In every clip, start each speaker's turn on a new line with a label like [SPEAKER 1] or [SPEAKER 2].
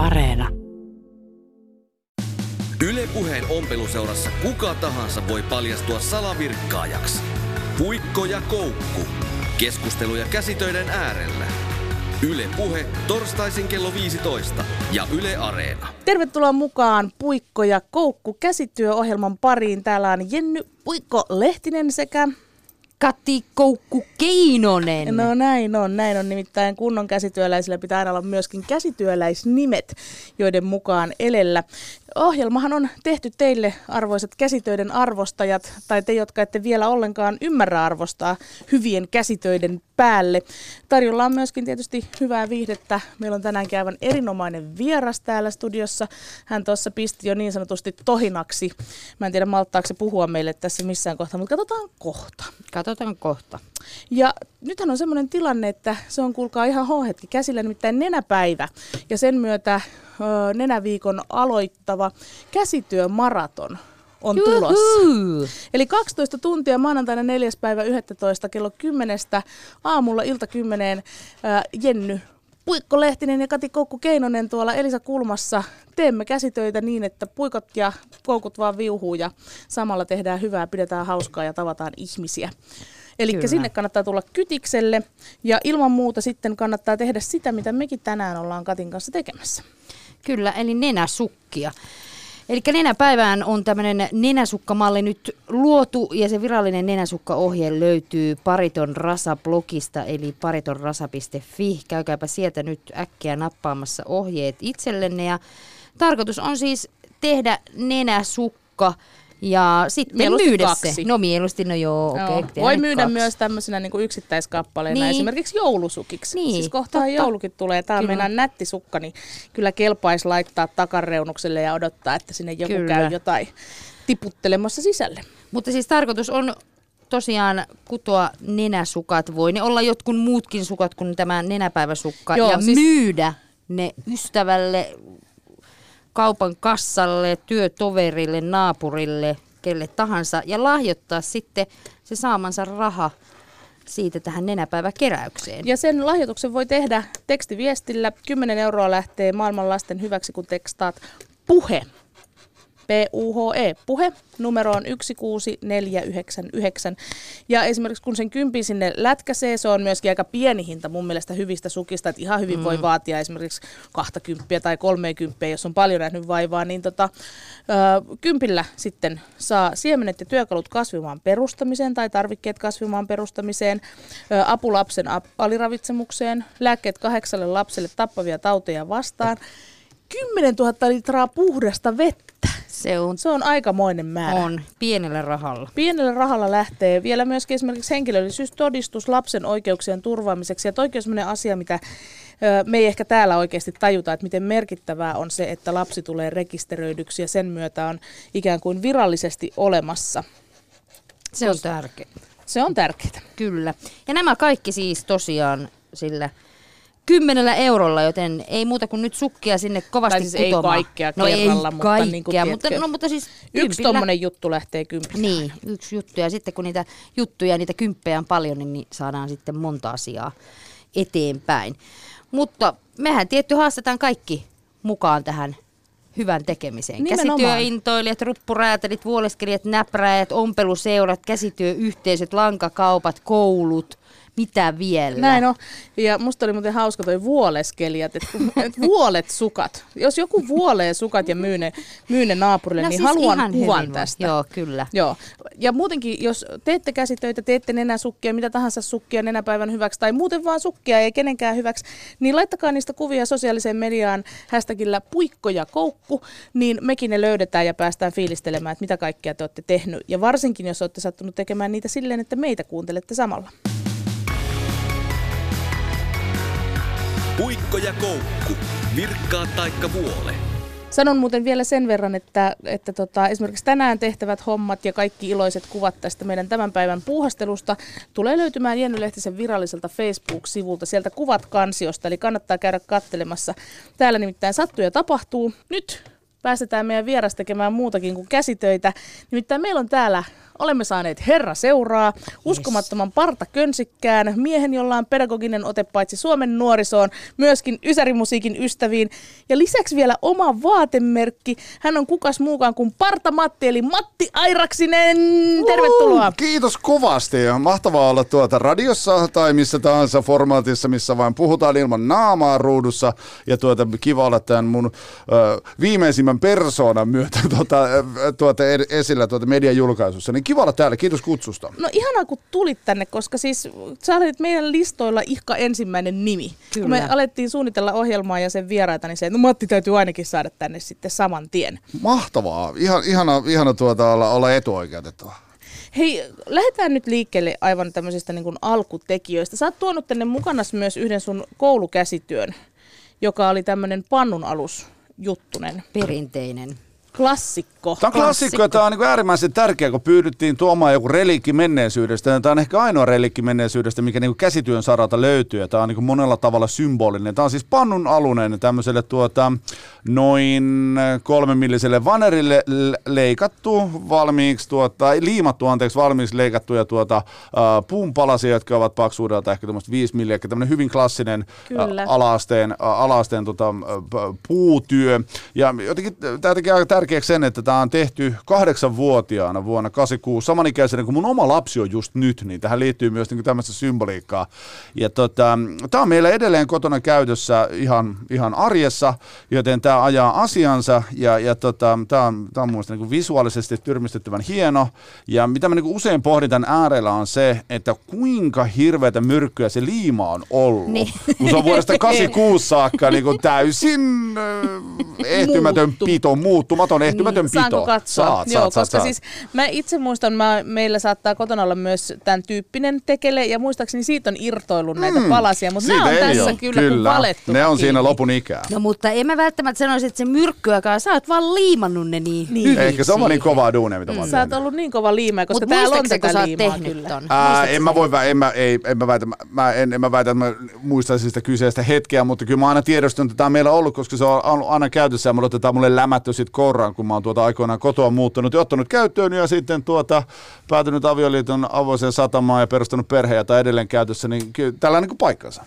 [SPEAKER 1] Areena.
[SPEAKER 2] Ylepuheen ompeluseurassa kuka tahansa voi paljastua salavirkkaajaksi. Puikko ja koukku. Keskusteluja käsitöiden äärellä. Yle Puhe torstaisin kello 15 ja Yle Areena.
[SPEAKER 3] Tervetuloa mukaan Puikko ja Koukku käsityöohjelman pariin. Täällä on Jenny Puikko Lehtinen sekä
[SPEAKER 1] Kati Koukku Keinonen.
[SPEAKER 3] No näin on, näin on nimittäin kunnon käsityöläisillä pitää aina olla myöskin käsityöläisnimet, joiden mukaan elellä. Ohjelmahan on tehty teille arvoisat käsitöiden arvostajat, tai te, jotka ette vielä ollenkaan ymmärrä arvostaa hyvien käsitöiden päälle. Tarjolla on myöskin tietysti hyvää viihdettä. Meillä on tänäänkin aivan erinomainen vieras täällä studiossa. Hän tuossa pisti jo niin sanotusti tohinaksi. Mä en tiedä malttaako se puhua meille tässä missään kohtaa, mutta katsotaan kohta.
[SPEAKER 1] Katsotaan kohta.
[SPEAKER 3] Ja nythän on semmoinen tilanne, että se on kuulkaa ihan hohetki käsillä, nimittäin nenäpäivä. Ja sen myötä ö, nenäviikon aloittava käsityömaraton on tulossa.
[SPEAKER 1] Juhuu.
[SPEAKER 3] Eli 12 tuntia maanantaina 4. päivä 11. kello 10 aamulla ilta 10 ää, Jenny Puikko Lehtinen ja Kati Koukku Keinonen tuolla Elisa Kulmassa teemme käsitöitä niin, että puikot ja koukut vaan viuhuu ja samalla tehdään hyvää, pidetään hauskaa ja tavataan ihmisiä. Eli sinne kannattaa tulla kytikselle ja ilman muuta sitten kannattaa tehdä sitä, mitä mekin tänään ollaan Katin kanssa tekemässä.
[SPEAKER 1] Kyllä, eli nenäsukkia. Eli nenäpäivään on tämmöinen nenäsukkamalli nyt luotu ja se virallinen nenäsukkaohje löytyy Pariton Rasa-blogista eli paritonrasa.fi. Käykääpä sieltä nyt äkkiä nappaamassa ohjeet itsellenne ja tarkoitus on siis tehdä nenäsukka ja sitten myydä
[SPEAKER 3] kaksi.
[SPEAKER 1] se. No mieluusti, no joo, okei.
[SPEAKER 3] Joo. Voi myydä
[SPEAKER 1] kaksi.
[SPEAKER 3] myös tämmöisenä niin kuin yksittäiskappaleena,
[SPEAKER 1] Niin.
[SPEAKER 3] esimerkiksi joulusukiksi.
[SPEAKER 1] Niin,
[SPEAKER 3] Siis kohtaan
[SPEAKER 1] totta.
[SPEAKER 3] joulukin tulee. Tämä on meidän nätti sukka, niin kyllä kelpaisi laittaa takareunukselle ja odottaa, että sinne joku
[SPEAKER 1] Kyllä.
[SPEAKER 3] käy jotain tiputtelemassa sisälle.
[SPEAKER 1] Mutta siis tarkoitus on tosiaan kutoa nenäsukat. Voi ne olla jotkut muutkin sukat kuin tämä nenäpäiväsukka.
[SPEAKER 3] Joo,
[SPEAKER 1] ja
[SPEAKER 3] siis...
[SPEAKER 1] myydä ne ystävälle, kaupan kassalle, työtoverille, naapurille, kelle tahansa. Ja lahjoittaa sitten se saamansa raha siitä tähän nenäpäiväkeräykseen.
[SPEAKER 3] Ja sen lahjoituksen voi tehdä tekstiviestillä. 10 euroa lähtee maailman lasten hyväksi, kun tekstaat puhe. P-U-H-E, puhe, numero on 16499. Ja esimerkiksi kun sen kympi sinne lätkäsee, se on myöskin aika pieni hinta mun mielestä hyvistä sukista, että ihan hyvin mm. voi vaatia esimerkiksi 20 tai 30, jos on paljon nähnyt vaivaa, niin tota, ö, kympillä sitten saa siemenet ja työkalut kasvimaan perustamiseen tai tarvikkeet kasvimaan perustamiseen, ö, apu lapsen ap- aliravitsemukseen, lääkkeet kahdeksalle lapselle tappavia tauteja vastaan, 10 000 litraa puhdasta vettä.
[SPEAKER 1] Se on,
[SPEAKER 3] Se on aikamoinen määrä.
[SPEAKER 1] on pienellä rahalla.
[SPEAKER 3] Pienellä rahalla lähtee vielä myöskin esimerkiksi henkilöllisyystodistus lapsen oikeuksien turvaamiseksi. Ja toikin on sellainen asia, mitä me ei ehkä täällä oikeasti tajuta, että miten merkittävää on se, että lapsi tulee rekisteröidyksi ja sen myötä on ikään kuin virallisesti olemassa.
[SPEAKER 1] Se on tärkeä.
[SPEAKER 3] Se on tärkeää.
[SPEAKER 1] Kyllä. Ja nämä kaikki siis tosiaan sillä kymmenellä eurolla, joten ei muuta kuin nyt sukkia sinne kovasti
[SPEAKER 3] Tai siis ei
[SPEAKER 1] kutomaan.
[SPEAKER 3] kaikkea
[SPEAKER 1] no
[SPEAKER 3] kerralla,
[SPEAKER 1] ei
[SPEAKER 3] mutta
[SPEAKER 1] kaikkea,
[SPEAKER 3] niin kuin
[SPEAKER 1] mutta,
[SPEAKER 3] tiedätkö,
[SPEAKER 1] no, mutta siis
[SPEAKER 3] Yksi
[SPEAKER 1] kympillä-
[SPEAKER 3] tuommoinen juttu lähtee kympillä.
[SPEAKER 1] Niin, yksi juttu. Ja sitten kun niitä juttuja, niitä kymppejä on paljon, niin, niin saadaan sitten monta asiaa eteenpäin. Mutta mehän tietty haastetaan kaikki mukaan tähän hyvän tekemiseen.
[SPEAKER 3] Nimenomaan.
[SPEAKER 1] Käsityöintoilijat, ruppuräätälit, vuoleskelijat, näpräjät, ompeluseurat, käsityöyhteisöt, lankakaupat, koulut, mitä vielä?
[SPEAKER 3] Näin on. Ja musta oli muuten hauska toi vuoleskelijat, että et vuolet sukat. Jos joku vuolee sukat ja myy ne, myy ne naapurille,
[SPEAKER 1] no
[SPEAKER 3] niin
[SPEAKER 1] siis
[SPEAKER 3] haluan kuvan tästä.
[SPEAKER 1] Joo, kyllä.
[SPEAKER 3] Joo. Ja muutenkin, jos teette käsitöitä, teette nenäsukkia, mitä tahansa sukkia nenäpäivän hyväksi tai muuten vaan sukkia ei kenenkään hyväksi, niin laittakaa niistä kuvia sosiaaliseen mediaan hashtagillä puikko ja koukku, niin mekin ne löydetään ja päästään fiilistelemään, että mitä kaikkea te olette tehnyt. Ja varsinkin, jos olette sattunut tekemään niitä silleen, että meitä kuuntelette samalla.
[SPEAKER 2] Puikko ja koukku. Virkkaa taikka vuole.
[SPEAKER 3] Sanon muuten vielä sen verran, että, että tota, esimerkiksi tänään tehtävät hommat ja kaikki iloiset kuvat tästä meidän tämän päivän puuhastelusta tulee löytymään Jenny Lehtisen viralliselta Facebook-sivulta. Sieltä kuvat kansiosta, eli kannattaa käydä kattelemassa. Täällä nimittäin sattuu ja tapahtuu. Nyt päästetään meidän vieras tekemään muutakin kuin käsitöitä. Nimittäin meillä on täällä Olemme saaneet Herra seuraa, uskomattoman parta könsikkään, miehen, jolla on pedagoginen ote paitsi Suomen nuorisoon, myöskin Ysärimusiikin ystäviin. Ja lisäksi vielä oma vaatemerkki. Hän on kukas muukaan kuin Parta Matti, eli Matti Airaksinen. Tervetuloa. Uh,
[SPEAKER 4] kiitos kovasti. Mahtavaa olla tuota radiossa tai missä tahansa formaatissa, missä vain puhutaan ilman naamaa ruudussa. Ja tuota, kiva olla tämän mun ö, viimeisimmän persoonan myötä tuota, tuota esillä tuota median julkaisussa. Niin kiva olla täällä, kiitos kutsusta.
[SPEAKER 3] No ihanaa kun tulit tänne, koska siis sä olit meidän listoilla ihka ensimmäinen nimi. Kyllä. Kun me alettiin suunnitella ohjelmaa ja sen vieraita, niin se, että no Matti täytyy ainakin saada tänne sitten saman tien.
[SPEAKER 4] Mahtavaa, Ihan, ihana, ihana tuota olla, olla etuoikeutettua.
[SPEAKER 3] Hei, lähdetään nyt liikkeelle aivan tämmöisistä niin kuin alkutekijöistä. Sä oot tuonut tänne mukana myös yhden sun koulukäsityön, joka oli tämmöinen pannun alus juttunen.
[SPEAKER 1] Perinteinen
[SPEAKER 3] klassikko.
[SPEAKER 4] Tämä on klassikko ja tämä on niin äärimmäisen tärkeä, kun pyydettiin tuomaan joku relikki menneisyydestä. Tämä on ehkä ainoa relikki menneisyydestä, mikä niin käsityön saralta löytyy. Tämä on niin monella tavalla symbolinen. Tämä on siis pannun alunen tämmöiselle tuota, noin kolmemilliselle vanerille leikattu valmiiksi, tuota, liimattu anteeksi, valmiiksi leikattuja tuota, uh, puunpalasia, jotka ovat paksuudelta ehkä tämmöistä 5 milliä, tämmöinen hyvin klassinen alaasteen, alaasteen tota, puutyö. Ja jotenkin tämä tekee tärkeäksi sen, että tämä on tehty kahdeksanvuotiaana vuonna 86, samanikäisenä kuin mun oma lapsi on just nyt, niin tähän liittyy myös niin tämmöistä symboliikkaa. Ja tota, tämä on meillä edelleen kotona käytössä ihan, ihan arjessa, joten tämä ajaa asiansa ja, ja tota, tämä on, tämä on mun niin visuaalisesti tyrmistettävän hieno. Ja mitä mä niin usein pohdin tämän äärellä on se, että kuinka hirveätä myrkkyä se liima on ollut. Niin. Kun se on vuodesta 86 saakka niin kuin täysin ehtymätön Muuttu. pito, muuttumaton ehtymätön niin. pito.
[SPEAKER 3] Saanko katsoa? Saat, Joo, saat, koska saat. siis mä itse muistan, mä, meillä saattaa kotona olla myös tämän tyyppinen tekele ja muistaakseni siitä on irtoillut mm. näitä palasia, mutta nämä on tässä ole. kyllä, kyllä. valettu.
[SPEAKER 4] Ne on siinä lopun ikää.
[SPEAKER 1] No mutta en mä välttämättä sanoisi, että se myrkkyäkään, sä oot vaan liimannut ne niin, niin.
[SPEAKER 4] Ehkä se on niin kovaa duunia, mitä mm. mä oon
[SPEAKER 3] Sä oot ollut niin kova liima, koska Mut täällä on tätä liimaa
[SPEAKER 1] kyllä. Ton?
[SPEAKER 4] Ää, en mä voi, en mä, ei, en mä väitä, mä, en, en mä väitä, että mä muistaisin sitä kyseistä hetkeä, mutta kyllä mä aina tiedostan, että tämä on meillä ollut, koska se on aina käytössä ja mulla otetaan mulle lämätty sitten kouraan, kun mä oon tuota aikoinaan kotoa muuttanut ja ottanut käyttöön ja sitten tuota, päätynyt avioliiton avoiseen satamaan ja perustanut perhe ja edelleen käytössä, niin kyllä tällä niin paikkansa.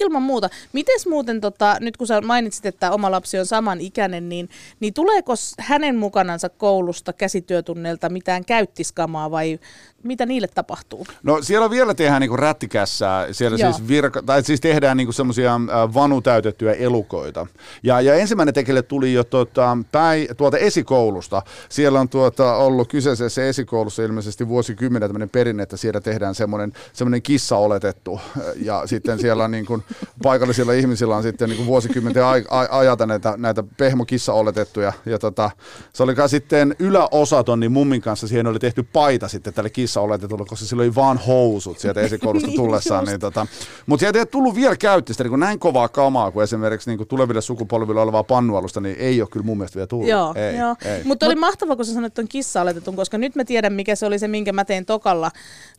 [SPEAKER 3] Ilman muuta. Mites muuten, tota, nyt kun sä mainitsit, että oma lapsi on saman ikäinen, niin, niin tuleeko hänen mukanansa koulusta käsityötunneilta mitään käyttiskamaa vai mitä niille tapahtuu?
[SPEAKER 4] No siellä vielä tehdään niinku rättikässää, siellä siis, virka, tai siis tehdään niinku semmoisia äh, vanutäytettyjä elukoita. Ja, ja ensimmäinen tekele tuli jo tuota, päi, tuolta esikoulusta. Siellä on tuota, ollut kyseisessä esikoulussa ilmeisesti vuosikymmenen tämmöinen perinne, että siellä tehdään semmoinen, semmoinen kissa oletettu. Ja sitten siellä on niin kuin, paikallisilla ihmisillä on sitten niin kuin vuosikymmenten ajata näitä, näitä pehmokissa oletettuja. Ja tota, se oli sitten yläosaton, niin mummin kanssa siihen oli tehty paita sitten tälle kissa koulussa oletetulla, koska sillä oli vaan housut sieltä esikoulusta niin, tullessaan. niin tota, mutta sieltä ei tullut vielä käyttöistä niin näin kovaa kamaa kuin esimerkiksi niin kuin tuleville sukupolville olevaa pannualusta, niin ei ole kyllä mun mielestä vielä tullut.
[SPEAKER 3] Joo, joo. mutta oli mahtavaa, kun sä sanoit tuon kissa oletetun, koska nyt mä tiedän, mikä se oli se, minkä mä tein tokalla,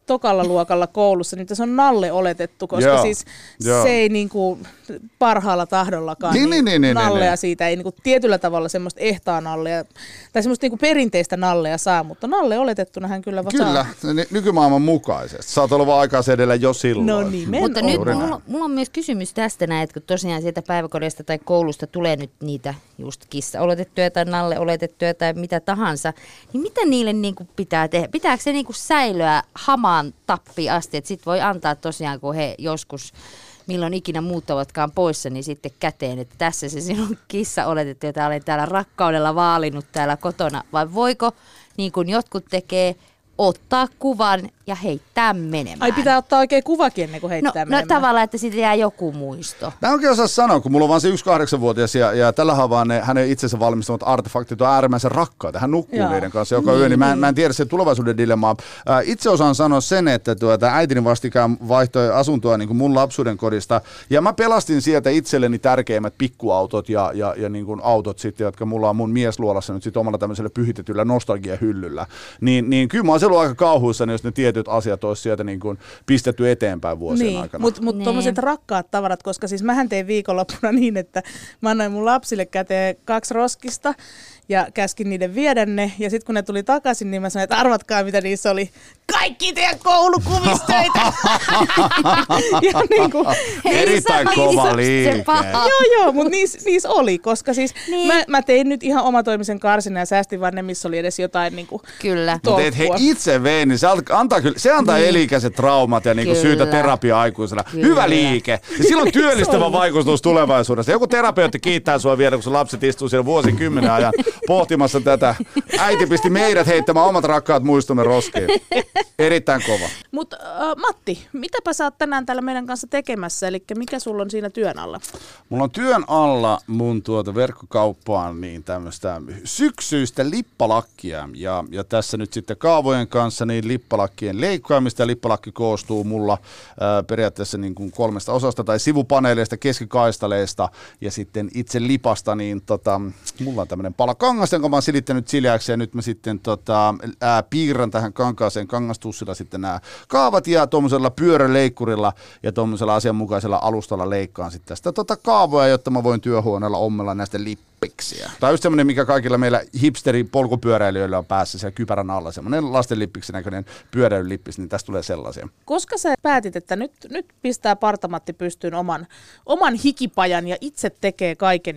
[SPEAKER 3] tokalla luokalla koulussa, niin se on nalle oletettu, koska joo, siis joo. se ei niin kuin parhaalla tahdollakaan niin, niin, niin, niin, nallea niin, siitä, ei niin kuin tietyllä tavalla semmoista ehtaa nallea, tai semmoista niin kuin perinteistä nallea saa, mutta nalle oletettuna hän kyllä,
[SPEAKER 4] kyllä
[SPEAKER 3] saa
[SPEAKER 4] nykymaailman mukaisesti. Saat olla vaan aikaa edellä jo silloin.
[SPEAKER 3] No niin,
[SPEAKER 1] Mutta nyt mulla, mulla on myös kysymys tästä näin, että kun tosiaan sieltä päiväkodista tai koulusta tulee nyt niitä just kissa oletettuja tai nalle oletettuja tai mitä tahansa, niin mitä niille niin kuin pitää tehdä? Pitääkö se niin kuin säilyä hamaan tappi asti, että sit voi antaa tosiaan, kun he joskus milloin ikinä muuttavatkaan poissa, niin sitten käteen, että tässä se sinun kissa oletettu, jota olen täällä rakkaudella vaalinut täällä kotona, vai voiko, niin kuin jotkut tekee, ottaa kuvan ja heittää menemään.
[SPEAKER 3] Ai pitää ottaa oikein kuvakin ennen kuin heittää
[SPEAKER 1] no,
[SPEAKER 3] menemään.
[SPEAKER 1] No tavallaan, että siitä jää joku muisto.
[SPEAKER 4] Mä oikein osaa sanoa, kun mulla on vaan se yksi kahdeksanvuotias ja, ja tällä havaa ne hänen itsensä valmistamat artefaktit on äärimmäisen rakkaita. Hän nukkuu Joo. niiden kanssa joka niin, yö, niin mä, en, mä en tiedä se tulevaisuuden dilemmaa. Äh, itse osaan sanoa sen, että tuota, äitini vastikään vaihtoi asuntoa niin kuin mun lapsuuden kodista ja mä pelastin sieltä itselleni tärkeimmät pikkuautot ja, ja, ja niin kuin autot sitten, jotka mulla on mun miesluolassa nyt sitten omalla tämmöisellä pyhitetyllä nostalgiahyllyllä. Niin, niin kyllä mä oon ollut aika kauhuissa, jos ne tietyt asiat olisi sieltä niin kuin pistetty eteenpäin vuosien
[SPEAKER 3] niin,
[SPEAKER 4] aikana.
[SPEAKER 3] Mutta mut
[SPEAKER 1] Niin.
[SPEAKER 3] tuommoiset rakkaat tavarat, koska siis mähän tein viikonloppuna niin, että mä annoin mun lapsille käteen kaksi roskista ja käskin niiden viedä ne. Ja sitten kun ne tuli takaisin, niin mä sanoin, että arvatkaa mitä niissä oli. Kaikki teidän koulukuvistöitä! ja niin kuin,
[SPEAKER 4] Erittäin
[SPEAKER 1] se-
[SPEAKER 4] kova liike.
[SPEAKER 3] Joo, joo, mutta niissä niis oli, koska siis
[SPEAKER 1] Niin.
[SPEAKER 3] mä, mä tein nyt ihan omatoimisen karsinnan ja säästin vaan ne, missä oli edes jotain niin kuin,
[SPEAKER 1] Kyllä.
[SPEAKER 4] Mutta et he itse vei, niin se antaa, kyllä, se antaa niin. elikäiset traumat ja niinku
[SPEAKER 1] Kyllä.
[SPEAKER 4] syytä terapia aikuisena.
[SPEAKER 1] Kyllä.
[SPEAKER 4] Hyvä liike. Ja sillä on työllistävä vaikutus tulevaisuudessa. Joku terapeutti kiittää sua vielä, kun sun lapset istuu siellä vuosikymmenen ajan pohtimassa tätä. Äiti pisti meidät heittämään omat rakkaat muistomme roskiin. Erittäin kova.
[SPEAKER 3] Mutta äh, Matti, mitäpä sä oot tänään täällä meidän kanssa tekemässä, eli mikä sulla on siinä työn alla?
[SPEAKER 4] Mulla on työn alla mun tuota verkkokauppaan niin tämmöistä syksyistä lippalakkia. Ja, ja tässä nyt sitten kaavojen kanssa niin lippalakkien leikkaamista. Ja lippalakki koostuu mulla ää, periaatteessa niin kuin kolmesta osasta tai sivupaneeleista, keskikaistaleista ja sitten itse lipasta. Niin tota, mulla on tämmöinen pala kangasta, jonka mä oon silittänyt sileäksi ja nyt mä sitten tota, ää, piirrän tähän kankaaseen kangastussilla sitten nämä kaavat ja tuommoisella pyöräleikkurilla ja tuommoisella asianmukaisella alustalla leikkaan sitten tästä tota kaavoja, jotta mä voin työhuoneella ommella näistä lippiksiä. Tämä on just semmoinen, mikä kaikilla meillä hipsteri polkupyöräilijöillä on päässä siellä kypärän alla, semmoinen lasten lippiksi näköinen pyöräilylippis, niin tästä tulee sellaisia.
[SPEAKER 3] Koska sä päätit, että nyt, nyt pistää Partamatti pystyyn oman, oman hikipajan ja itse tekee kaiken,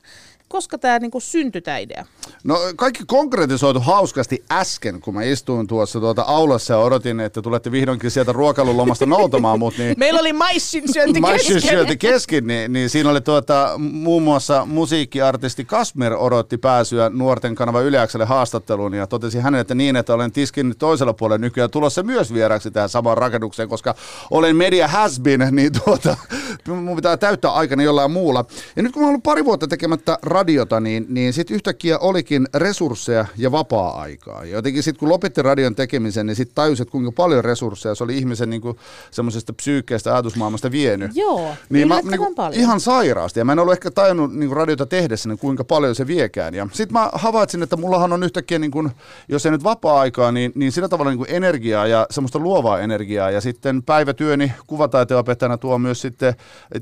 [SPEAKER 3] koska tämä niinku syntyi tää idea?
[SPEAKER 4] No kaikki konkretisoitu hauskasti äsken, kun mä istuin tuossa tuota aulassa ja odotin, että tulette vihdoinkin sieltä ruokailulomasta noutamaan mut, niin
[SPEAKER 3] Meillä oli maissin syönti kesken.
[SPEAKER 4] syönti kesken, niin, niin siinä oli tuota, muun muassa musiikkiartisti Kasmer odotti pääsyä nuorten kanava Yleäkselle haastatteluun ja totesi hänelle, että niin, että olen tiskin toisella puolella nykyään tulossa myös vieraksi tähän samaan rakennukseen, koska olen media has been, niin tuota, mun pitää täyttää aikani jollain muulla. Ja nyt kun mä olen ollut pari vuotta tekemättä radiota, niin, niin sitten yhtäkkiä olikin resursseja ja vapaa-aikaa. Ja jotenkin sitten kun lopetti radion tekemisen, niin sitten tajusin, että kuinka paljon resursseja se oli ihmisen niin semmoisesta psyykkeestä ajatusmaailmasta vienyt.
[SPEAKER 3] Joo,
[SPEAKER 4] Niin mä,
[SPEAKER 3] yllättävän
[SPEAKER 4] niinku,
[SPEAKER 3] paljon.
[SPEAKER 4] ihan sairaasti. Ja mä en ollut ehkä tajunnut niinku radiota tehdessä, niin kuinka paljon se viekään. Ja sitten mä havaitsin, että mullahan on yhtäkkiä, niinku, jos ei nyt vapaa-aikaa, niin, niin sillä tavalla niinku energiaa ja semmoista luovaa energiaa. Ja sitten päivätyöni kuvataiteenopettajana tuo myös sitten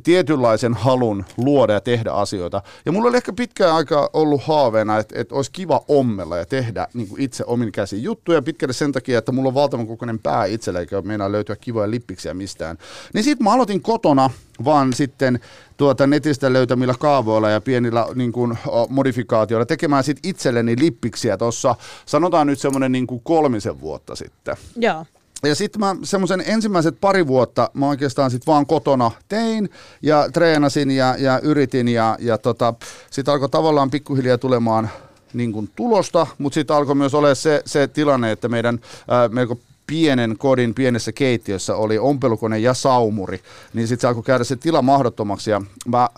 [SPEAKER 4] tietynlaisen halun luoda ja tehdä asioita. Ja mulla oli ehkä pitkään aikaa ollut haaveena, että, että olisi kiva ommella ja tehdä niinku itse omin käsin juttuja. Pitkälle sen takia, että mulla on valtavan kokoinen pää itsellä, eikä meinaa löytyä kivoja lippiksiä mistään. Niin sitten mä aloitin kotona vaan sitten tuota netistä löytämillä kaavoilla ja pienillä niin kuin, modifikaatioilla tekemään sit itselleni lippiksiä tuossa, sanotaan nyt semmoinen niin kuin kolmisen vuotta sitten.
[SPEAKER 3] Joo.
[SPEAKER 4] Ja sitten mä semmoisen ensimmäiset pari vuotta mä oikeastaan sitten vaan kotona tein ja treenasin ja, ja yritin ja, ja tota, sitten alkoi tavallaan pikkuhiljaa tulemaan niin kuin tulosta, mutta sitten alkoi myös olla se, se tilanne, että meidän ää, melko pienen kodin pienessä keittiössä oli ompelukone ja saumuri, niin sitten se alkoi käydä se tila mahdottomaksi ja mä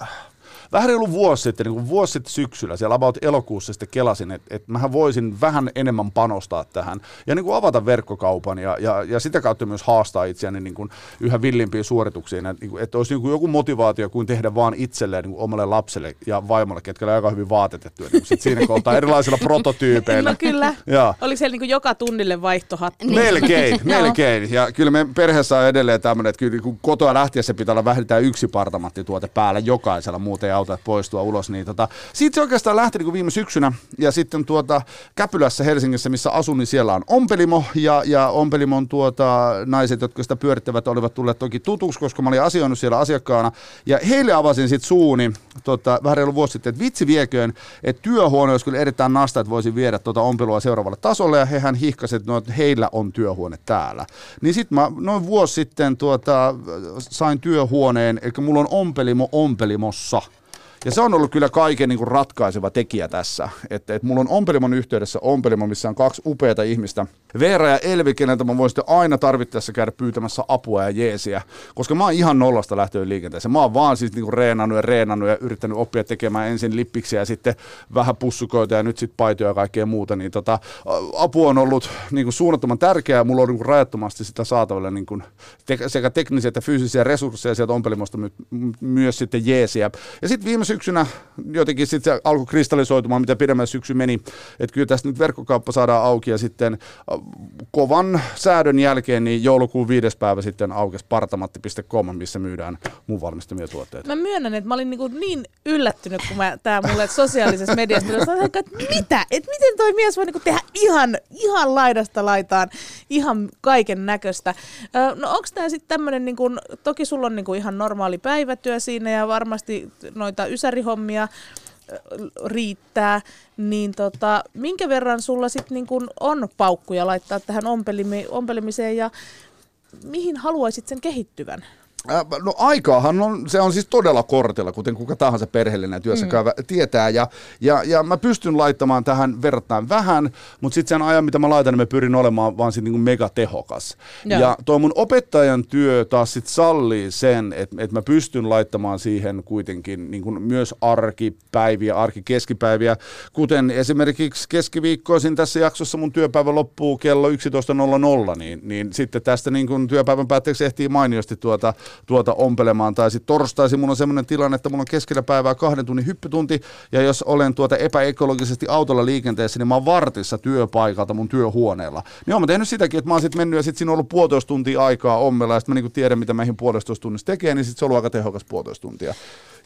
[SPEAKER 4] vähän reilu vuosi sitten, niin kuin vuosi sitten syksyllä, siellä about elokuussa sitten kelasin, että, että mähän voisin vähän enemmän panostaa tähän ja niin kuin avata verkkokaupan ja, ja, ja sitä kautta myös haastaa itseäni niin kuin yhä villimpiin suorituksiin, että, niin kuin, että olisi niin kuin joku motivaatio kuin tehdä vaan itselleen niin kuin omalle lapselle ja vaimolle, ketkä oli aika hyvin vaatetettu, niin sit siinä kohtaa erilaisilla prototyypeillä.
[SPEAKER 3] No kyllä.
[SPEAKER 4] Joo.
[SPEAKER 3] Oliko siellä niinku joka tunnille vaihtohattu?
[SPEAKER 1] Niin.
[SPEAKER 4] Melkein, melkein. Ja kyllä me perheessä on edelleen tämmöinen, että kyllä kun kotoa lähtiessä pitää olla vähintään yksi partamattituote päällä jokaisella, muuten ei auta poistua ulos. Niin tota, siitä se oikeastaan lähti niin kuin viime syksynä. Ja sitten tuota, Käpylässä Helsingissä, missä asun, niin siellä on Ompelimo. Ja, ja Ompelimon tuota, naiset, jotka sitä pyörittävät, olivat tulleet toki tutuksi, koska mä olin asioinut siellä asiakkaana. Ja heille avasin sitten suuni tota, vähän reilu vuosi sitten, että vitsi vieköön, että työhuone olisi kyllä erittäin nasta, että voisin viedä tuota ompelua seuraavalle tasolle. Ja hehän hihkasivat, että no, että heillä on työhuone täällä. Niin sitten mä noin vuosi sitten tuota, sain työhuoneen, eli mulla on ompelimo ompelimossa. Ja se on ollut kyllä kaiken niin kuin ratkaiseva tekijä tässä. Että, että mulla on Ompelimon yhteydessä Ompelimo, missä on kaksi upeata ihmistä. Veera ja Elvi, keneltä mä voin sitten aina tarvittaessa käydä pyytämässä apua ja jeesiä. Koska mä oon ihan nollasta lähtöön liikenteeseen. Mä oon vaan siis niin kuin reenannut ja reenannut ja yrittänyt oppia tekemään ensin lippiksiä ja sitten vähän pussukoita ja nyt sitten paitoja ja kaikkea muuta. Niin tota, apu on ollut niin kuin suunnattoman tärkeää. Mulla on niin kuin rajattomasti sitä saatavilla niin kuin te- sekä teknisiä että fyysisiä resursseja sieltä Ompelimosta my- my- myös sitten jeesiä. Ja sitten viime syksynä jotenkin sitten alkoi kristallisoitumaan, mitä pidemmän syksy meni. Että kyllä tästä nyt verkkokauppa saadaan auki ja sitten äh, kovan säädön jälkeen niin joulukuun viides päivä sitten aukesi partamatti.com, missä myydään mun valmistamia tuotteita.
[SPEAKER 3] Mä myönnän, että mä olin niin, niin yllättynyt, kun mä, tää mulle sosiaalisessa mediassa tuli, että, mitä? Että miten toi mies voi niin tehdä ihan, ihan laidasta laitaan, ihan kaiken näköistä. No onko tämä sitten tämmöinen, niin toki sulla on niin ihan normaali päivätyö siinä ja varmasti noita ysärihommia riittää, niin tota, minkä verran sulla sitten niin on paukkuja laittaa tähän ompelimi, ompelemiseen ja mihin haluaisit sen kehittyvän?
[SPEAKER 4] No aikaahan on, se on siis todella kortilla, kuten kuka tahansa perheellinen työssä mm. käyvä tietää. Ja, ja, ja mä pystyn laittamaan tähän verrattain vähän, mutta sitten sen ajan, mitä mä laitan, niin mä pyrin olemaan vaan sitten niin megatehokas. Ja. ja tuo mun opettajan työ taas sitten sallii sen, että, että mä pystyn laittamaan siihen kuitenkin niin kuin myös arkipäiviä, arkikeskipäiviä, kuten esimerkiksi keskiviikkoisin tässä jaksossa mun työpäivä loppuu kello 11.00, niin, niin sitten tästä niin kuin työpäivän päätteeksi ehtii mainiosti tuota tuota ompelemaan. Tai sitten torstaisin mulla on semmoinen tilanne, että mulla on keskellä päivää kahden tunnin hyppytunti, ja jos olen tuota epäekologisesti autolla liikenteessä, niin mä oon vartissa työpaikalta mun työhuoneella. Niin oon mä tehnyt sitäkin, että mä oon sitten mennyt ja sitten siinä on ollut puolitoista tuntia aikaa ommella, ja sitten mä niinku tiedän, mitä meihin puolitoista tunnissa tekee, niin sitten se on ollut aika tehokas puolitoista tuntia.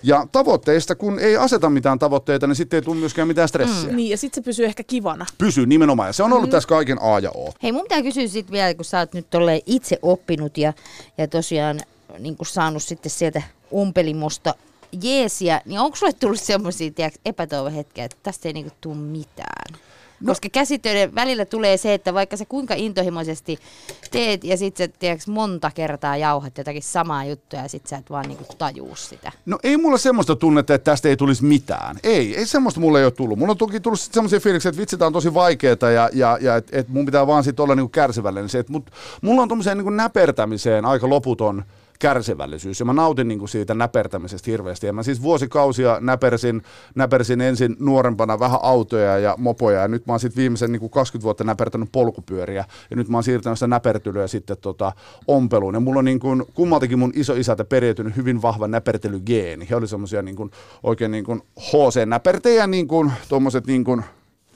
[SPEAKER 4] Ja tavoitteista, kun ei aseta mitään tavoitteita, niin sitten ei tule myöskään mitään stressiä.
[SPEAKER 3] Mm, niin, ja sitten se pysyy ehkä kivana.
[SPEAKER 4] Pysyy nimenomaan, ja se on ollut mm. tässä kaiken A ja O.
[SPEAKER 1] Hei, mun pitää kysyä sitten vielä, kun sä oot nyt itse oppinut ja, ja tosiaan niin kuin saanut sitten sieltä umpelimosta jeesiä, niin onko sulle tullut semmoisia epätoivohetkiä, että tästä ei niin kuin tule mitään? No. Koska käsitöiden välillä tulee se, että vaikka sä kuinka intohimoisesti teet ja sit sä tiedätkö, monta kertaa jauhat jotakin samaa juttua ja sit sä et vaan niinku tajuu sitä.
[SPEAKER 4] No ei mulla semmoista tunnetta, että tästä ei tulisi mitään. Ei, ei semmoista mulle ei ole tullut. Mulla on toki tullut semmoisia fiiliksiä, että vitsi, tää on tosi vaikeeta ja, ja, ja että et mun pitää vaan sit olla niinku kärsivällinen. Se, et mut, mulla on tommoseen niinku näpertämiseen aika loputon kärsivällisyys. Ja mä nautin niin kuin siitä näpertämisestä hirveästi. Ja mä siis vuosikausia näpersin, näpersin ensin nuorempana vähän autoja ja mopoja. Ja nyt mä oon sitten viimeisen niin kuin 20 vuotta näpertänyt polkupyöriä. Ja nyt mä oon siirtänyt sitä näpertelyä sitten tota, ompeluun. Ja mulla on niin kuin, kummaltakin mun isältä periytynyt hyvin vahva näpertelygeeni. He oli semmoisia niin oikein niin kuin HC-näpertejä, niin kuin tuommoiset niin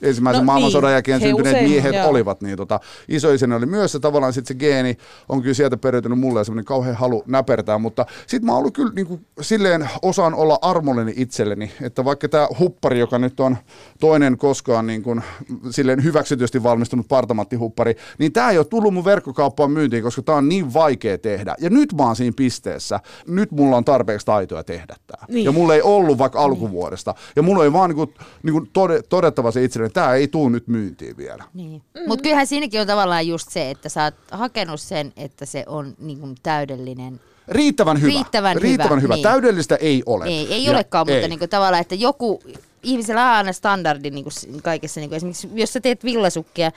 [SPEAKER 4] ensimmäisen no, maailmansodan niin. jälkeen syntyneet usein, miehet joo. olivat. Niin tota, isoisäni oli myös se tavallaan sitten se geeni on kyllä sieltä periytynyt mulle semmoinen kauhean halu näpertää, mutta sitten mä oon ollut kyllä niin kuin, silleen osaan olla armollinen itselleni, että vaikka tämä huppari, joka nyt on toinen koskaan niin kuin, silleen hyväksytysti valmistunut partamattihuppari, niin tämä ei ole tullut mun verkkokauppaan myyntiin, koska tämä on niin vaikea tehdä. Ja nyt mä oon siinä pisteessä, nyt mulla on tarpeeksi taitoja tehdä tämä. Niin. Ja mulla ei ollut vaikka alkuvuodesta. Ja mulla ei vaan niin kuin, niin kuin todettava se itselleni, että tämä ei tule nyt myyntiin vielä.
[SPEAKER 1] Niin. Mm. Mutta kyllähän siinäkin on tavallaan just se, että sä oot hakenut sen, että se on niin kuin täydellinen
[SPEAKER 4] Riittävän hyvä.
[SPEAKER 1] Riittävän,
[SPEAKER 4] Riittävän hyvä. hyvä.
[SPEAKER 1] Niin.
[SPEAKER 4] Täydellistä ei ole.
[SPEAKER 1] Ei, ei ja olekaan, ei. mutta niin kuin tavallaan, että joku, ihmisellä on aina standardi niin kuin kaikessa. Niin kuin esimerkiksi jos sä teet villasukkia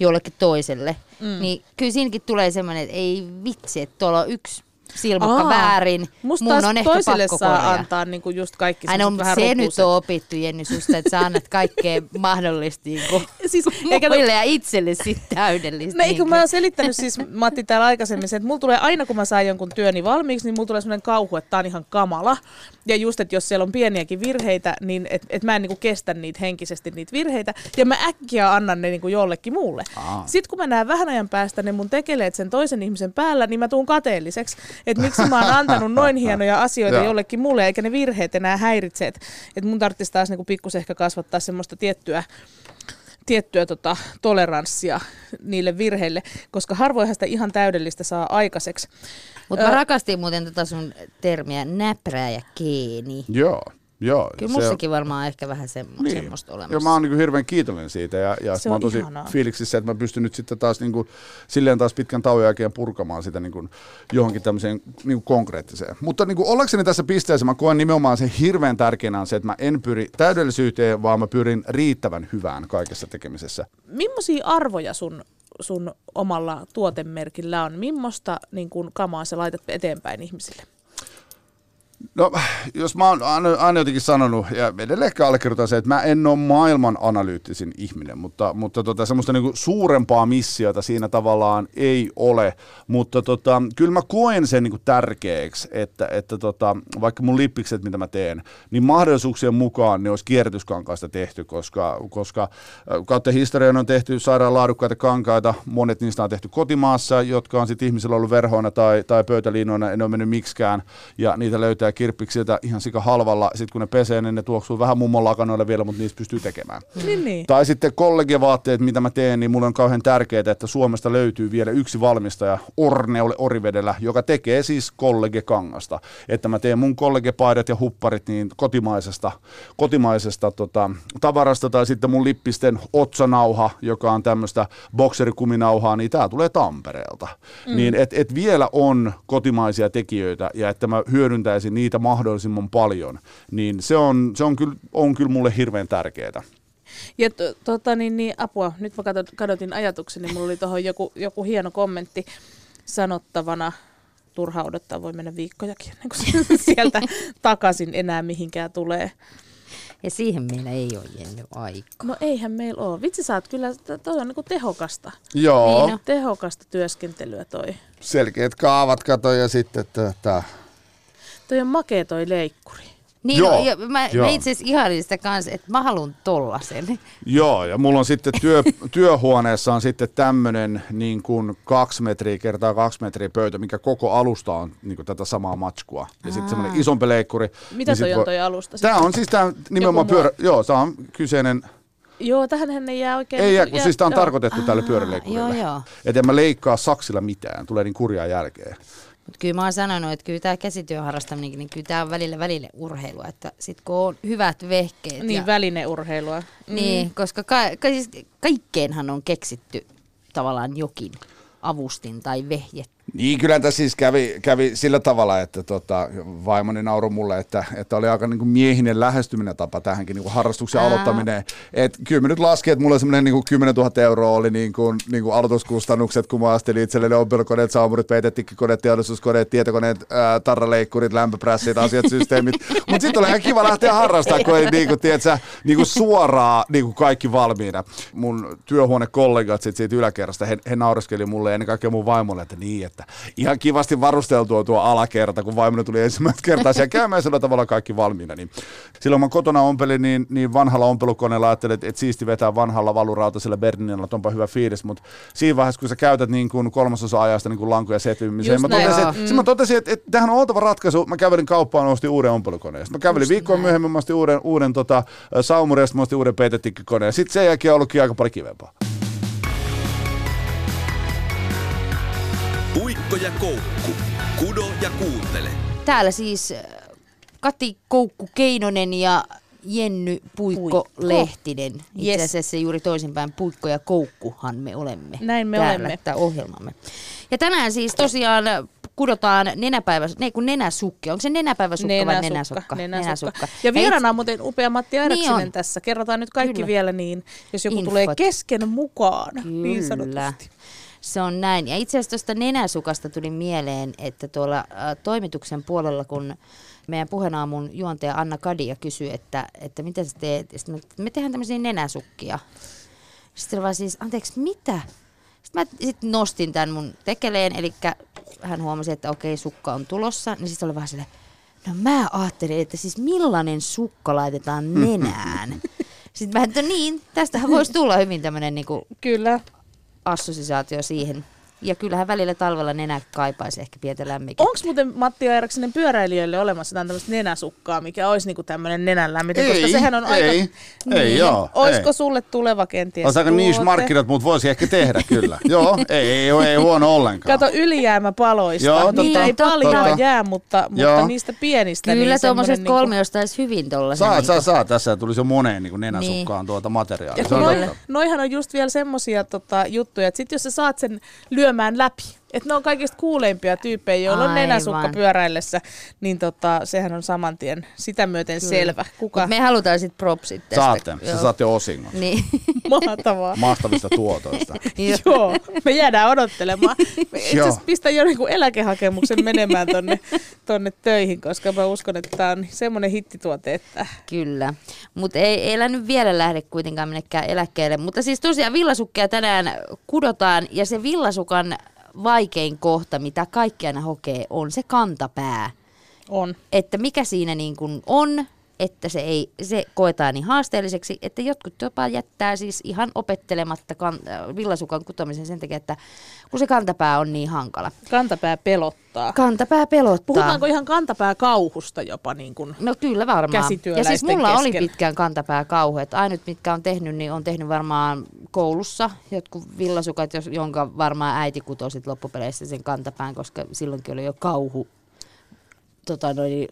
[SPEAKER 1] jollekin toiselle, mm. niin kyllä siinäkin tulee semmoinen, että ei vitsi, että tuolla on yksi silmukka Aa, väärin.
[SPEAKER 3] Musta Mun on ehkä toiselle pakko saa korjaa. antaa niinku just kaikki
[SPEAKER 1] Aina on, vähän se rupuset. nyt on opittu, Jenny, susta, että sä annat kaikkea mahdollista niinku, siis, eikä muille ja itselle sit täydellistä.
[SPEAKER 3] No, eikö mä oon selittänyt siis Matti täällä aikaisemmin että mulla tulee aina kun mä saan jonkun työni valmiiksi, niin mulla tulee sellainen kauhu, että tää on ihan kamala. Ja just, että jos siellä on pieniäkin virheitä, niin että et mä en niinku kestä niitä henkisesti niitä virheitä. Ja mä äkkiä annan ne niinku jollekin muulle. Aa. Sitten kun mä näen vähän ajan päästä ne mun tekeleet sen toisen ihmisen päällä, niin mä tuun kateelliseksi että miksi mä oon antanut noin hienoja asioita jollekin mulle, eikä ne virheet enää häiritse. Että et mun tarvitsisi taas niinku pikkusen ehkä kasvattaa semmoista tiettyä tiettyä tota, toleranssia niille virheille, koska harvoinhan sitä ihan täydellistä saa aikaiseksi.
[SPEAKER 1] Mutta mä rakastin muuten tota sun termiä näprää ja keeni.
[SPEAKER 4] Joo. Joo,
[SPEAKER 1] Kyllä mussakin on... varmaan ehkä vähän semmo- niin. semmoista olemassa.
[SPEAKER 4] Ja mä oon niin hirveän kiitollinen siitä ja, ja se mä oon tosi ihanaa. fiiliksissä, että mä pystyn nyt sitten taas niin kuin, silleen taas pitkän tauon jälkeen purkamaan sitä niin kuin, johonkin tämmöiseen niin kuin konkreettiseen. Mutta niin kuin, ollakseni tässä pisteessä mä koen nimenomaan sen hirveän tärkeänä on se, että mä en pyri täydellisyyteen, vaan mä pyrin riittävän hyvään kaikessa tekemisessä.
[SPEAKER 3] Millaisia arvoja sun sun omalla tuotemerkillä on? Mimmosta niin kun, kamaa sä laitat eteenpäin ihmisille?
[SPEAKER 4] No, jos mä oon aina, jotenkin sanonut, ja edelleen ehkä allekirjoitan se, että mä en ole maailman analyyttisin ihminen, mutta, mutta tota, semmoista niinku suurempaa missiota siinä tavallaan ei ole, mutta tota, kyllä mä koen sen niinku tärkeäksi, että, että tota, vaikka mun lippikset, mitä mä teen, niin mahdollisuuksien mukaan ne olisi kierrätyskankaista tehty, koska, koska kautta historian on tehty sairaan laadukkaita kankaita, monet niistä on tehty kotimaassa, jotka on sitten ihmisillä ollut verhoina tai, tai pöytäliinoina, en ole mennyt miksikään, ja niitä löytää kirppiksiltä ihan sika halvalla. Sitten kun ne pesee, niin ne tuoksuu vähän mummon lakanoille vielä, mutta niistä pystyy tekemään.
[SPEAKER 3] Niin, niin.
[SPEAKER 4] Tai sitten kollegiavaatteet, mitä mä teen, niin mulle on kauhean tärkeää, että Suomesta löytyy vielä yksi valmistaja Orneolle Orivedellä, joka tekee siis kollegekangasta. Että mä teen mun kollegepaidat ja hupparit niin kotimaisesta, kotimaisesta tota, tavarasta, tai sitten mun lippisten otsanauha, joka on tämmöistä bokserikuminauhaa, niin tää tulee Tampereelta. Mm. Niin et, et vielä on kotimaisia tekijöitä, ja että mä hyödyntäisin niitä mahdollisimman paljon, niin se on, se on, kyllä, on kyllä mulle hirveän tärkeää.
[SPEAKER 3] Ja to, tota, niin, niin, apua, nyt mä kadotin ajatukseni, mulla oli tuohon joku, joku hieno kommentti sanottavana. Turha odottaa, voi mennä viikkojakin ennen kuin sieltä takaisin enää mihinkään tulee.
[SPEAKER 1] Ja siihen meillä ei ole Jenny aika.
[SPEAKER 3] No eihän meillä ole. Vitsi sä oot kyllä, toi on niinku tehokasta.
[SPEAKER 4] Joo,
[SPEAKER 1] Niin.
[SPEAKER 3] Tehokasta työskentelyä toi.
[SPEAKER 4] selkeät kaavat kato ja sitten tätä.
[SPEAKER 3] Toi on makea toi leikkuri.
[SPEAKER 1] Niin,
[SPEAKER 4] Joo,
[SPEAKER 1] no, ja mä,
[SPEAKER 4] joo.
[SPEAKER 1] mä itse asiassa ihailin sitä kanssa, että mä haluan tollasen.
[SPEAKER 4] Joo, ja mulla on sitten työ, työhuoneessa on sitten tämmöinen niin kuin kaksi metriä kertaa kaksi metriä pöytä, mikä koko alusta on niin kuin tätä samaa matskua. Ja sitten semmoinen isompi leikkuri.
[SPEAKER 3] Mitä
[SPEAKER 4] niin
[SPEAKER 3] toi on toi alusta?
[SPEAKER 4] Tämä on siis tämä nimenomaan pyörä, joo, tämä on kyseinen,
[SPEAKER 3] Joo, tähän ei jää oikein...
[SPEAKER 4] ei jää, kun siis tämä on
[SPEAKER 3] joo.
[SPEAKER 4] tarkoitettu tälle pyöräleikkurille.
[SPEAKER 1] joo, joo.
[SPEAKER 4] Että en mä leikkaa saksilla mitään, tulee niin kurjaa jälkeen.
[SPEAKER 1] Mutta kyllä mä oon sanonut, että kyllä tämä käsityön harrastaminen, niin kyllä tämä on välillä välille urheilua. Että sit kun on hyvät vehkeet.
[SPEAKER 3] Niin,
[SPEAKER 1] ja,
[SPEAKER 3] välineurheilua.
[SPEAKER 1] niin koska ka, ka, siis kaikkeenhan on keksitty tavallaan jokin avustin tai vehje.
[SPEAKER 4] Niin, kyllä tässä siis kävi, kävi sillä tavalla, että tota, vaimoni nauroi mulle, että, että oli aika niin kuin miehinen lähestyminen tapa tähänkin niin kuin harrastuksen
[SPEAKER 1] Aa.
[SPEAKER 4] aloittaminen. Et kyllä mä nyt laskin, että mulla semmoinen niin kuin 10 000 euroa oli niin kuin, niin kuin aloituskustannukset, kun mä astelin itselleni ompelukoneet, saumurit, peitettikkikoneet, teollisuuskoneet, tietokoneet, ää, tarraleikkurit, lämpöprässit, asiat, systeemit. Mutta sitten oli ihan kiva lähteä harrastamaan, kun ei niin kuin, tiedätkö, niin kuin suoraan niin kuin kaikki valmiina. Mun työhuonekollegat sit siitä yläkerrasta, he, he naureskeli mulle ja ennen kaikkea mun vaimolle, että niin, että ihan kivasti varusteltua tuo alakerta, kun vaimoni tuli ensimmäistä kertaa siellä käymään sillä tavalla kaikki valmiina. Niin silloin mä kotona ompelin, niin, niin vanhalla ompelukoneella ajattelin, että, että siisti vetää vanhalla valurautasella Berninilla, että onpa hyvä fiilis, mutta siinä vaiheessa, kun sä käytät niin kuin kolmasosa ajasta niin kuin lankuja setvimiseen,
[SPEAKER 3] Just
[SPEAKER 4] mä totesin, että, mm. mä totesin, että, että tähän on oltava ratkaisu. Mä kävelin kauppaan ostin uuden ompelukoneen. Sitten mä kävelin viikkoa myöhemmin, mä ostin uuden, uuden tota, saumurin ja mä ostin uuden peitettikkikoneen. Sitten sen jälkeen on ollutkin aika paljon kivempaa.
[SPEAKER 2] Puikko ja koukku. Kudo ja kuuntele.
[SPEAKER 1] Täällä siis äh, Kati Koukku Keinonen ja Jenny Puikko. Lehtinen. Itse
[SPEAKER 3] Yes.
[SPEAKER 1] asiassa juuri toisinpäin Puikko ja Koukkuhan me olemme.
[SPEAKER 3] Näin me
[SPEAKER 1] täällä,
[SPEAKER 3] olemme.
[SPEAKER 1] Tämä ohjelmamme. Ja tänään siis tosiaan kudotaan nenäpäivä, ne kun nenäsukki. Onko se nenäpäiväsukka vai nenäsukka?
[SPEAKER 3] nenäsukka. Ja vieraana on muuten upea Matti Aireksinen
[SPEAKER 1] Niin on.
[SPEAKER 3] tässä. Kerrotaan nyt kaikki
[SPEAKER 1] Kyllä.
[SPEAKER 3] vielä niin, jos joku
[SPEAKER 1] Infot.
[SPEAKER 3] tulee kesken mukaan, niin
[SPEAKER 1] Kyllä.
[SPEAKER 3] sanotusti.
[SPEAKER 1] Se on näin. Ja itse asiassa tuosta nenäsukasta tuli mieleen, että tuolla äh, toimituksen puolella, kun meidän puheenaamun juontaja Anna Kadia kysyi, että, että mitä sä teet, ja sitten me, me tehdään tämmöisiä nenäsukkia. Sitten vaan siis, anteeksi, mitä? Sitten mä sit nostin tämän mun tekeleen, eli hän huomasi, että okei, sukka on tulossa, niin sitten oli vaan silleen, no mä ajattelin, että siis millainen sukka laitetaan nenään. Sitten mä, että niin, tästähän voisi tulla hyvin tämmöinen niinku
[SPEAKER 3] Kyllä.
[SPEAKER 1] Assosiaatio siihen. Ja kyllähän välillä talvella nenä kaipaisi ehkä pientä lämmikin.
[SPEAKER 3] Onko muuten Matti Aireksinen pyöräilijöille olemassa jotain tämmöistä nenäsukkaa, mikä olisi niinku tämmöinen nenän lämmitys? Koska sehän on aika...
[SPEAKER 4] ei, ei joo.
[SPEAKER 3] Olisiko
[SPEAKER 4] ei.
[SPEAKER 3] sulle tuleva kenties
[SPEAKER 4] Olisi aika niche markkinat, mutta voisi ehkä tehdä kyllä. Joo, ei, ei, ei huono ollenkaan.
[SPEAKER 3] Kato ylijäämäpaloista.
[SPEAKER 4] Joo, totta,
[SPEAKER 3] Niitä ei
[SPEAKER 1] totta.
[SPEAKER 3] paljon jää, mutta, mutta niistä pienistä.
[SPEAKER 1] Kyllä
[SPEAKER 3] niin
[SPEAKER 1] tuommoiset
[SPEAKER 3] semmoinen
[SPEAKER 1] kolme ostaisi hyvin tuollaisen.
[SPEAKER 4] Saa,
[SPEAKER 1] niinku-
[SPEAKER 4] saa, saa. Tässä tulisi jo moneen niin nenäsukkaan tuota materiaalia. On totta.
[SPEAKER 3] noihan on just vielä semmosia tota, juttuja, että sit jos sä saat sen lyömään läpi, että ne on kaikista kuuleimpia tyyppejä, joilla on nenäsukka pyöräillessä, niin tota, sehän on saman tien sitä myöten
[SPEAKER 1] Kyllä.
[SPEAKER 3] selvä. Kuka
[SPEAKER 1] Mut me halutaan sitten propsit tästä.
[SPEAKER 4] Saatte,
[SPEAKER 1] Joo.
[SPEAKER 4] sä saatte osingon
[SPEAKER 1] Niin.
[SPEAKER 3] mahtavaa.
[SPEAKER 4] maastavista tuotoista.
[SPEAKER 1] Joo.
[SPEAKER 3] Me jäädään odottelemaan. Itse asiassa pistän jo niinku eläkehakemuksen menemään tonne, tonne töihin, koska mä uskon, että tämä on semmoinen hittituote, että
[SPEAKER 1] Kyllä, mutta ei, ei nyt vielä lähde kuitenkaan minnekään eläkkeelle. Mutta siis tosiaan villasukkia tänään kudotaan ja se villasukan vaikein kohta, mitä kaikki aina hokee, on se kantapää.
[SPEAKER 3] on.
[SPEAKER 1] Että mikä siinä niin kuin on, että se, ei, se koetaan niin haasteelliseksi, että jotkut jopa jättää siis ihan opettelematta kan, äh, villasukan kutomisen sen takia, että kun se kantapää on niin hankala.
[SPEAKER 3] Kantapää pelottaa.
[SPEAKER 1] Kantapää pelottaa.
[SPEAKER 3] Puhutaanko ihan kantapää kauhusta jopa niin kuin?
[SPEAKER 1] No kyllä varmaan. Ja siis mulla oli
[SPEAKER 3] kesken.
[SPEAKER 1] pitkään kantapää kauhu. Että ainut mitkä on tehnyt, niin on tehnyt varmaan koulussa jotkut villasukat, jonka varmaan äiti kutoi sit loppupeleissä sen kantapään, koska silloinkin oli jo kauhu tota noin,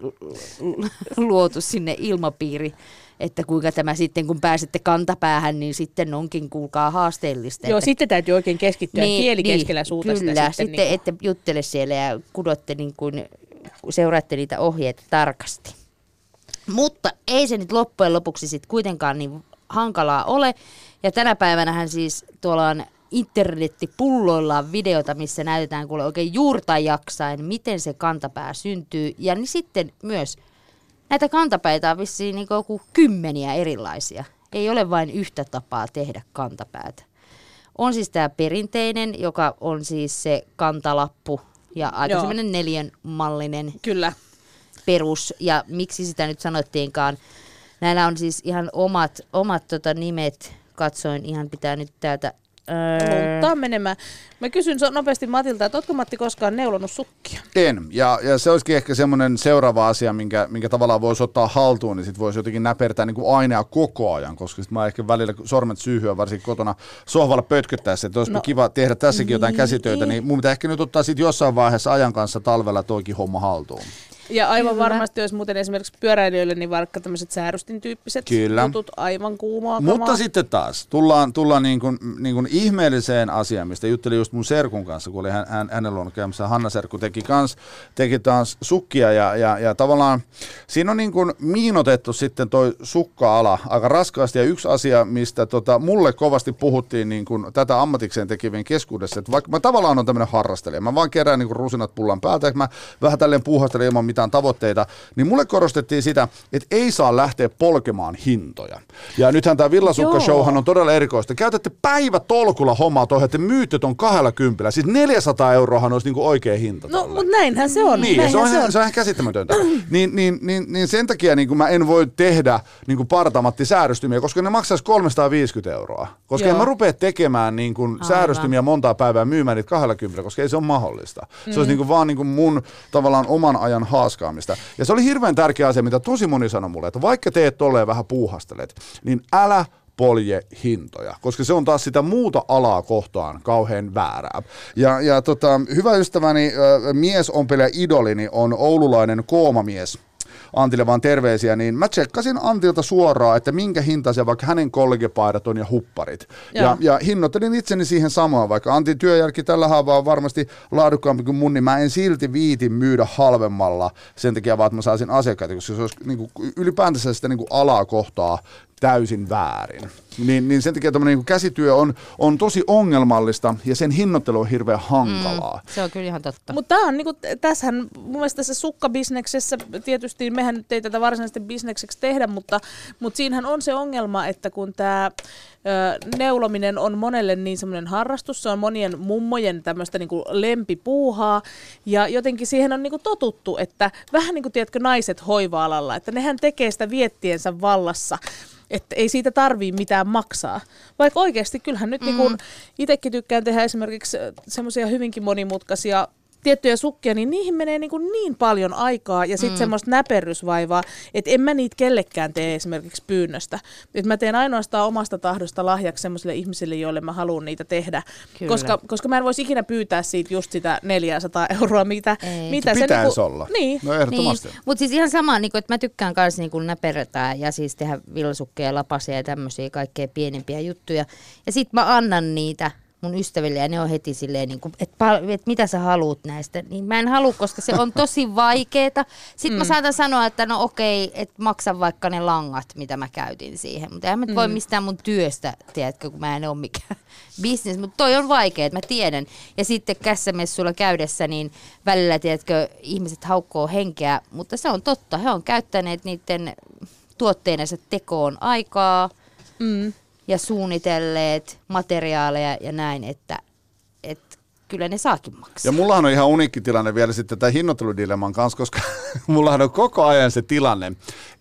[SPEAKER 1] luotu sinne ilmapiiri, että kuinka tämä sitten, kun pääsette kantapäähän, niin sitten onkin kuulkaa haasteellista.
[SPEAKER 3] Joo,
[SPEAKER 1] että
[SPEAKER 3] sitten täytyy oikein keskittyä niin, kieli keskellä suuta
[SPEAKER 1] Kyllä,
[SPEAKER 3] sitä
[SPEAKER 1] sitten,
[SPEAKER 3] sitten, niin
[SPEAKER 1] ette juttele siellä ja kudotte niin kuin, seuraatte niitä ohjeita tarkasti. Mutta ei se nyt loppujen lopuksi sitten kuitenkaan niin hankalaa ole. Ja tänä päivänä siis tuolla on internettipulloillaan videota, missä näytetään kuule oikein juurta jaksain, miten se kantapää syntyy. Ja niin sitten myös näitä kantapäitä on vissiin niin joku kymmeniä erilaisia. Ei ole vain yhtä tapaa tehdä kantapäätä. On siis tämä perinteinen, joka on siis se kantalappu ja aika semmoinen neljän mallinen
[SPEAKER 3] Kyllä.
[SPEAKER 1] perus. Ja miksi sitä nyt sanottiinkaan? Näillä on siis ihan omat, omat tota nimet. Katsoin, ihan pitää nyt täältä... Öö,
[SPEAKER 3] menemään. Mä kysyn nopeasti Matilta, että ootko Matti koskaan neulonut sukkia?
[SPEAKER 4] En. Ja, ja se olisikin ehkä semmoinen seuraava asia, minkä, minkä tavallaan voisi ottaa haltuun, niin sit voisi jotenkin näpertää niin kuin ainea koko ajan, koska sit mä ehkä välillä sormet syyhyä, varsinkin kotona sohvalla pötköttäessä, että olisi
[SPEAKER 3] No,
[SPEAKER 4] kiva tehdä tässäkin jotain
[SPEAKER 3] niin.
[SPEAKER 4] käsitöitä, niin mun pitää ehkä nyt ottaa sit jossain vaiheessa ajan kanssa talvella toikin homma haltuun.
[SPEAKER 3] Ja aivan
[SPEAKER 1] Kyllä.
[SPEAKER 3] varmasti olisi muuten esimerkiksi pyöräilijöille, niin vaikka tämmöiset säärystin tyyppiset
[SPEAKER 4] Kyllä.
[SPEAKER 3] jutut, aivan kuumaa
[SPEAKER 4] Mutta
[SPEAKER 3] kamaa.
[SPEAKER 4] sitten taas, tullaan, tullaan niin kuin, niin kuin ihmeelliseen asiaan, mistä juttelin just mun serkun kanssa, kun oli hän, hän, hänellä on käymässä. Hanna Serkku teki kans, teki taas sukkia ja, ja, ja tavallaan siinä on niin kuin miinotettu sitten toi sukka-ala aika raskaasti ja yksi asia, mistä tota, mulle kovasti puhuttiin niin kuin tätä ammatikseen tekevien keskuudessa, että vaikka mä tavallaan on tämmöinen harrastelija, mä vaan kerään niin kuin rusinat pullan päältä, että mä vähän tälleen puuhastelen ilman mitään tavoitteita, niin mulle korostettiin sitä, että ei saa lähteä polkemaan hintoja. Ja nythän tämä Villasukka-showhan on todella erikoista. Käytätte päivätolkulla hommaa tuohon, että myytte ton kahdella kympillä. Siis 400 euroahan olisi niinku oikea hinta.
[SPEAKER 3] No, mutta näinhän se on.
[SPEAKER 4] Niin, se on,
[SPEAKER 3] se on.
[SPEAKER 4] se on ihan käsittämätöntä. niin, niin, niin, niin sen takia niin mä en voi tehdä niin partamatti säädöstymiä, koska ne maksaisi 350 euroa. Koska
[SPEAKER 3] Joo.
[SPEAKER 4] en mä rupea tekemään niin kuin säädöstymiä montaa päivää myymään niitä 20, koska ei se ole mahdollista. Se olisi niin kuin vaan niin kuin mun tavallaan oman ajan haaskaamista. Ja se oli hirveän tärkeä asia, mitä tosi moni sanoi mulle, että vaikka teet tolleen vähän puuhastelet, niin älä polje hintoja, koska se on taas sitä muuta alaa kohtaan kauhean väärää. Ja, ja tota, hyvä ystäväni, mies ompelija idolini on oululainen koomamies, Antille vaan terveisiä, niin mä tsekkasin Antilta suoraan, että minkä hintaisia vaikka hänen kollegepaidat on ja hupparit.
[SPEAKER 3] Joo.
[SPEAKER 4] Ja, ja hinnoittelin itseni siihen samaan, vaikka Antin työjälki tällä haavaa on varmasti laadukkaampi kuin mun, niin mä en silti viiti myydä halvemmalla sen takia vaan, että mä saisin asiakkaita, koska se olisi niin kuin, ylipäätänsä sitä niin kuin alaa kohtaa täysin väärin. Niin, niin sen takia tämmöinen niin käsityö on, on tosi ongelmallista ja sen hinnoittelu on hirveän hankalaa.
[SPEAKER 1] se on kyllä ihan totta.
[SPEAKER 3] Mutta tämä on niinku, tässähän mun mielestä tässä sukkabisneksessä, tietysti mehän nyt ei tätä varsinaisesti bisnekseksi tehdä, mutta, mutta siinähän on se ongelma, että kun tämä neulominen on monelle niin semmoinen harrastus, se on monien mummojen tämmöistä niinku lempipuuhaa, ja jotenkin siihen on niinku totuttu, että vähän niin kuin tiedätkö naiset hoiva-alalla, että nehän tekee sitä viettiensä vallassa, että ei siitä tarvii mitään maksaa. Vaikka oikeasti kyllähän nyt mm. niin itsekin tykkään tehdä esimerkiksi semmoisia hyvinkin monimutkaisia tiettyjä sukkia, niin niihin menee niin, kuin niin paljon aikaa ja sitten mm. semmoista näperrysvaivaa, että en mä niitä kellekään tee esimerkiksi pyynnöstä. Et mä teen ainoastaan omasta tahdosta lahjaksi semmoisille ihmisille, joille mä haluan niitä tehdä.
[SPEAKER 1] Kyllä.
[SPEAKER 3] Koska, koska mä en voisi ikinä pyytää siitä just sitä 400 euroa, mitä,
[SPEAKER 1] Ei.
[SPEAKER 3] mitä se
[SPEAKER 4] Pitäisi
[SPEAKER 3] niinku,
[SPEAKER 4] olla.
[SPEAKER 3] Niin.
[SPEAKER 4] No ehdottomasti.
[SPEAKER 1] Niin, mutta siis ihan sama, niin että mä tykkään myös niin kuin näpertää ja siis tehdä villasukkeja, lapasia ja tämmöisiä kaikkea pienempiä juttuja. Ja sit mä annan niitä mun ystäville ja ne on heti silleen, niin kuin, että, että mitä sä haluut näistä. Niin mä en halua, koska se on tosi vaikeeta. Sitten mm. mä saatan sanoa, että no okei, että maksa vaikka ne langat, mitä mä käytin siihen. Mutta en mä mm. voi mistään mun työstä, tiedätkö, kun mä en ole mikään business. Mutta toi on vaikea, että mä tiedän. Ja sitten kässämessuilla käydessä, niin välillä, tiedätkö, ihmiset haukkoo henkeä. Mutta se on totta, he on käyttäneet niiden tuotteidensa tekoon aikaa. Mm ja suunnitelleet materiaaleja ja näin, että, että kyllä ne saakin maksaa.
[SPEAKER 4] Ja mullahan on ihan uniikki tilanne vielä sitten tämän hinnoitteludilemman kanssa, koska mullahan on koko ajan se tilanne,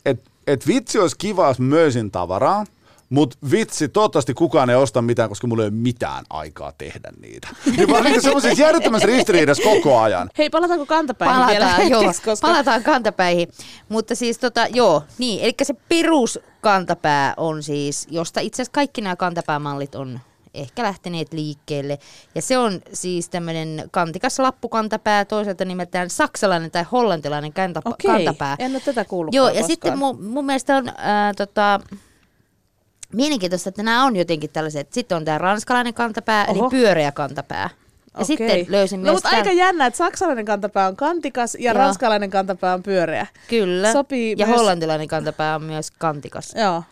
[SPEAKER 4] että et vitsi olisi kiva, jos möisin tavaraa, mutta vitsi, toivottavasti kukaan ei osta mitään, koska mulla ei ole mitään aikaa tehdä niitä. Niin mä olen semmoisessa järjettömässä ristiriidassa koko ajan.
[SPEAKER 3] Hei, palataanko kantapäihin
[SPEAKER 1] palataan,
[SPEAKER 3] vielä
[SPEAKER 1] joo,
[SPEAKER 3] koska...
[SPEAKER 1] Palataan kantapäihin. Mutta siis tota, joo, niin, eli se perus kantapää on siis, josta itse asiassa kaikki nämä kantapäämallit on ehkä lähteneet liikkeelle. Ja se on siis tämmöinen kantikas lappukantapää, toisaalta nimeltään saksalainen tai hollantilainen kantapa-
[SPEAKER 3] Okei,
[SPEAKER 1] kantapää.
[SPEAKER 3] en ole tätä kuullut
[SPEAKER 1] Joo, ja
[SPEAKER 3] koskaan.
[SPEAKER 1] sitten mun, mun mielestä on ää, tota, mielenkiintoista, että nämä on jotenkin tällaiset. Sitten on tämä ranskalainen kantapää, Oho. Eli pyöreä kantapää. Ja
[SPEAKER 3] Okei.
[SPEAKER 1] sitten löysin
[SPEAKER 3] No
[SPEAKER 1] myös
[SPEAKER 3] mutta
[SPEAKER 1] tämän-
[SPEAKER 3] aika jännä, että saksalainen kantapää on kantikas ja
[SPEAKER 1] Joo.
[SPEAKER 3] ranskalainen kantapää on pyöreä.
[SPEAKER 1] Kyllä.
[SPEAKER 3] Sopii
[SPEAKER 1] ja
[SPEAKER 3] myös-
[SPEAKER 1] hollantilainen kantapää on myös kantikas.
[SPEAKER 3] Joo.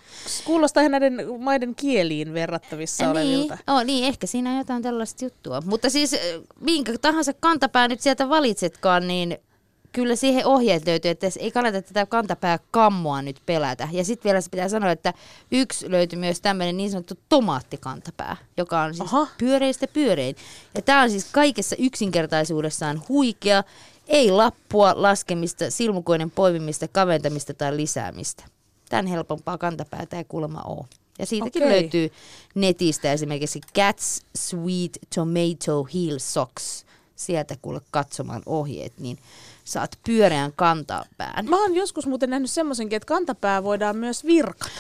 [SPEAKER 3] Kuulostaa ihan näiden maiden kieliin verrattavissa olevilta.
[SPEAKER 1] Niin, oh, niin, ehkä siinä on jotain tällaista juttua. Mutta siis äh, minkä tahansa kantapää nyt sieltä valitsetkaan, niin kyllä siihen ohjeet löytyy, että ei kannata tätä kantapää kammoa nyt pelätä. Ja sitten vielä se pitää sanoa, että yksi löytyy myös tämmöinen niin sanottu tomaattikantapää, joka on siis
[SPEAKER 3] Aha.
[SPEAKER 1] pyöreistä pyörein. Ja tämä on siis kaikessa yksinkertaisuudessaan huikea, ei lappua, laskemista, silmukoinen poimimista, kaventamista tai lisäämistä. Tämän helpompaa kantapäätä ei kuulemma ole. Ja siitäkin
[SPEAKER 3] Okei.
[SPEAKER 1] löytyy netistä esimerkiksi Cat's Sweet Tomato Heel Socks. Sieltä kuule katsomaan ohjeet, niin saat pyöreän kantapään.
[SPEAKER 3] Mä oon joskus muuten nähnyt semmoisenkin, että kantapää voidaan myös virkata.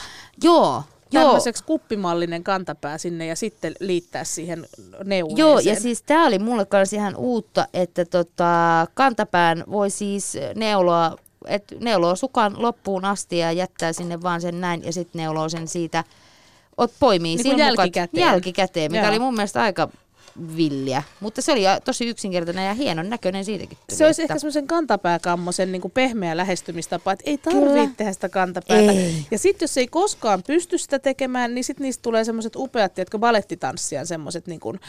[SPEAKER 1] Joo.
[SPEAKER 3] Tämmöiseksi kuppimallinen kantapää sinne ja sitten liittää siihen neuleeseen.
[SPEAKER 1] Joo, ja siis tämä oli mulle kanssa ihan uutta, että tota, kantapään voi siis neuloa, että neuloo sukan loppuun asti ja jättää sinne vaan sen näin ja sitten neuloo sen siitä, ot, poimii
[SPEAKER 3] Niin
[SPEAKER 1] silmukat
[SPEAKER 3] jälkikäteen.
[SPEAKER 1] jälkikäteen, mikä
[SPEAKER 3] Joo.
[SPEAKER 1] oli mun mielestä aika villiä. Mutta se oli tosi yksinkertainen ja hienon näköinen siitäkin. tuli,
[SPEAKER 3] Se olisi
[SPEAKER 1] että-
[SPEAKER 3] ehkä semmoisen kantapääkammosen niin kuin pehmeä lähestymistapa, että ei tarvitse tehdä sitä kantapäätä.
[SPEAKER 1] Ei.
[SPEAKER 3] Ja sitten jos ei koskaan pysty sitä tekemään, niin sitten niistä tulee semmoiset upeat, jotka balettitanssijan semmoiset niin kuin,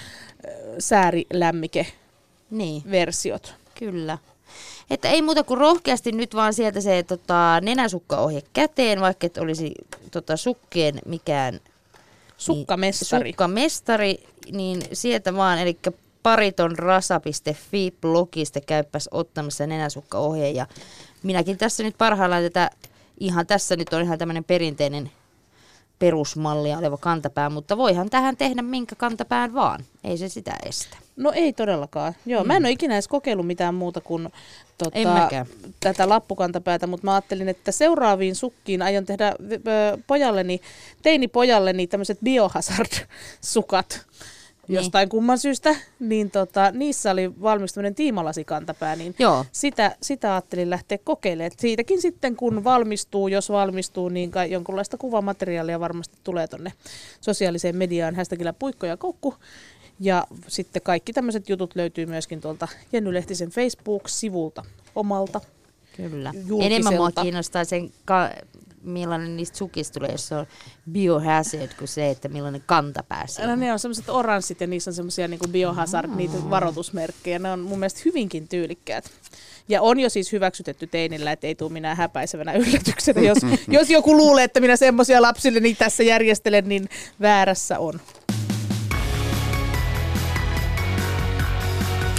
[SPEAKER 3] äh, säärilämmike-versiot.
[SPEAKER 1] Niin, kyllä. Että ei muuta kuin rohkeasti nyt vaan sieltä se tota, nenäsukkaohje käteen, vaikka et olisi tota, sukkien mikään
[SPEAKER 3] Sukkamestari.
[SPEAKER 1] Niin, sukkamestari, niin sieltä vaan, eli paritonrasa.fi blogista käyppäs ottamassa nenäsukkaohje. Ja minäkin tässä nyt parhaillaan tätä, ihan tässä nyt on ihan tämmöinen perinteinen perusmallia oleva kantapää, mutta voihan tähän tehdä minkä kantapään vaan. Ei se sitä estä.
[SPEAKER 3] No ei todellakaan. Joo, mä en ole ikinä edes kokeillut mitään muuta kuin
[SPEAKER 1] Mm.
[SPEAKER 3] Tota, tätä lappukantapäätä, mutta mä ajattelin, että seuraaviin sukkiin aion tehdä pojalleni, teinipojalleni tämmöiset biohazard-sukat.
[SPEAKER 1] Niin.
[SPEAKER 3] Jostain kumman syystä, niin tota, niissä oli valmis tämmöinen tiimalasikantapää, niin
[SPEAKER 1] Joo.
[SPEAKER 3] sitä, sitä ajattelin lähteä kokeilemaan. Et siitäkin sitten kun valmistuu, jos valmistuu, niin kai jonkunlaista kuvamateriaalia varmasti tulee tonne sosiaaliseen mediaan hashtagillä puikko ja koukku. Ja sitten kaikki tämmöiset jutut löytyy myöskin tuolta Jenny Lehtisen Facebook-sivulta omalta.
[SPEAKER 1] Kyllä. Enemmän mua kiinnostaa sen, ka- millainen niistä sukista tulee, jos se on biohazard, kuin se, että millainen kantapää se
[SPEAKER 3] No, ne on semmoiset oranssit ja niissä on semmoisia niin biohazard, niitä varoitusmerkkejä. Ne on mun mielestä hyvinkin tyylikkäät. Ja on jo siis hyväksytetty teinillä, että ei tule minä häpäisevänä yllätyksenä. Jos, jos joku luulee, että minä semmoisia lapsille niin tässä järjestelen, niin väärässä on.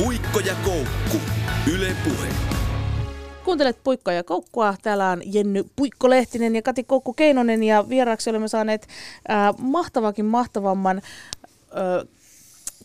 [SPEAKER 2] Puikko ja koukku. Yle Puhe.
[SPEAKER 3] Kuuntelet Puikkoa ja Koukkua. Täällä on Jenny Puikko-Lehtinen ja Kati Koukku-Keinonen ja vieraaksi olemme saaneet äh, mahtavakin mahtavamman äh,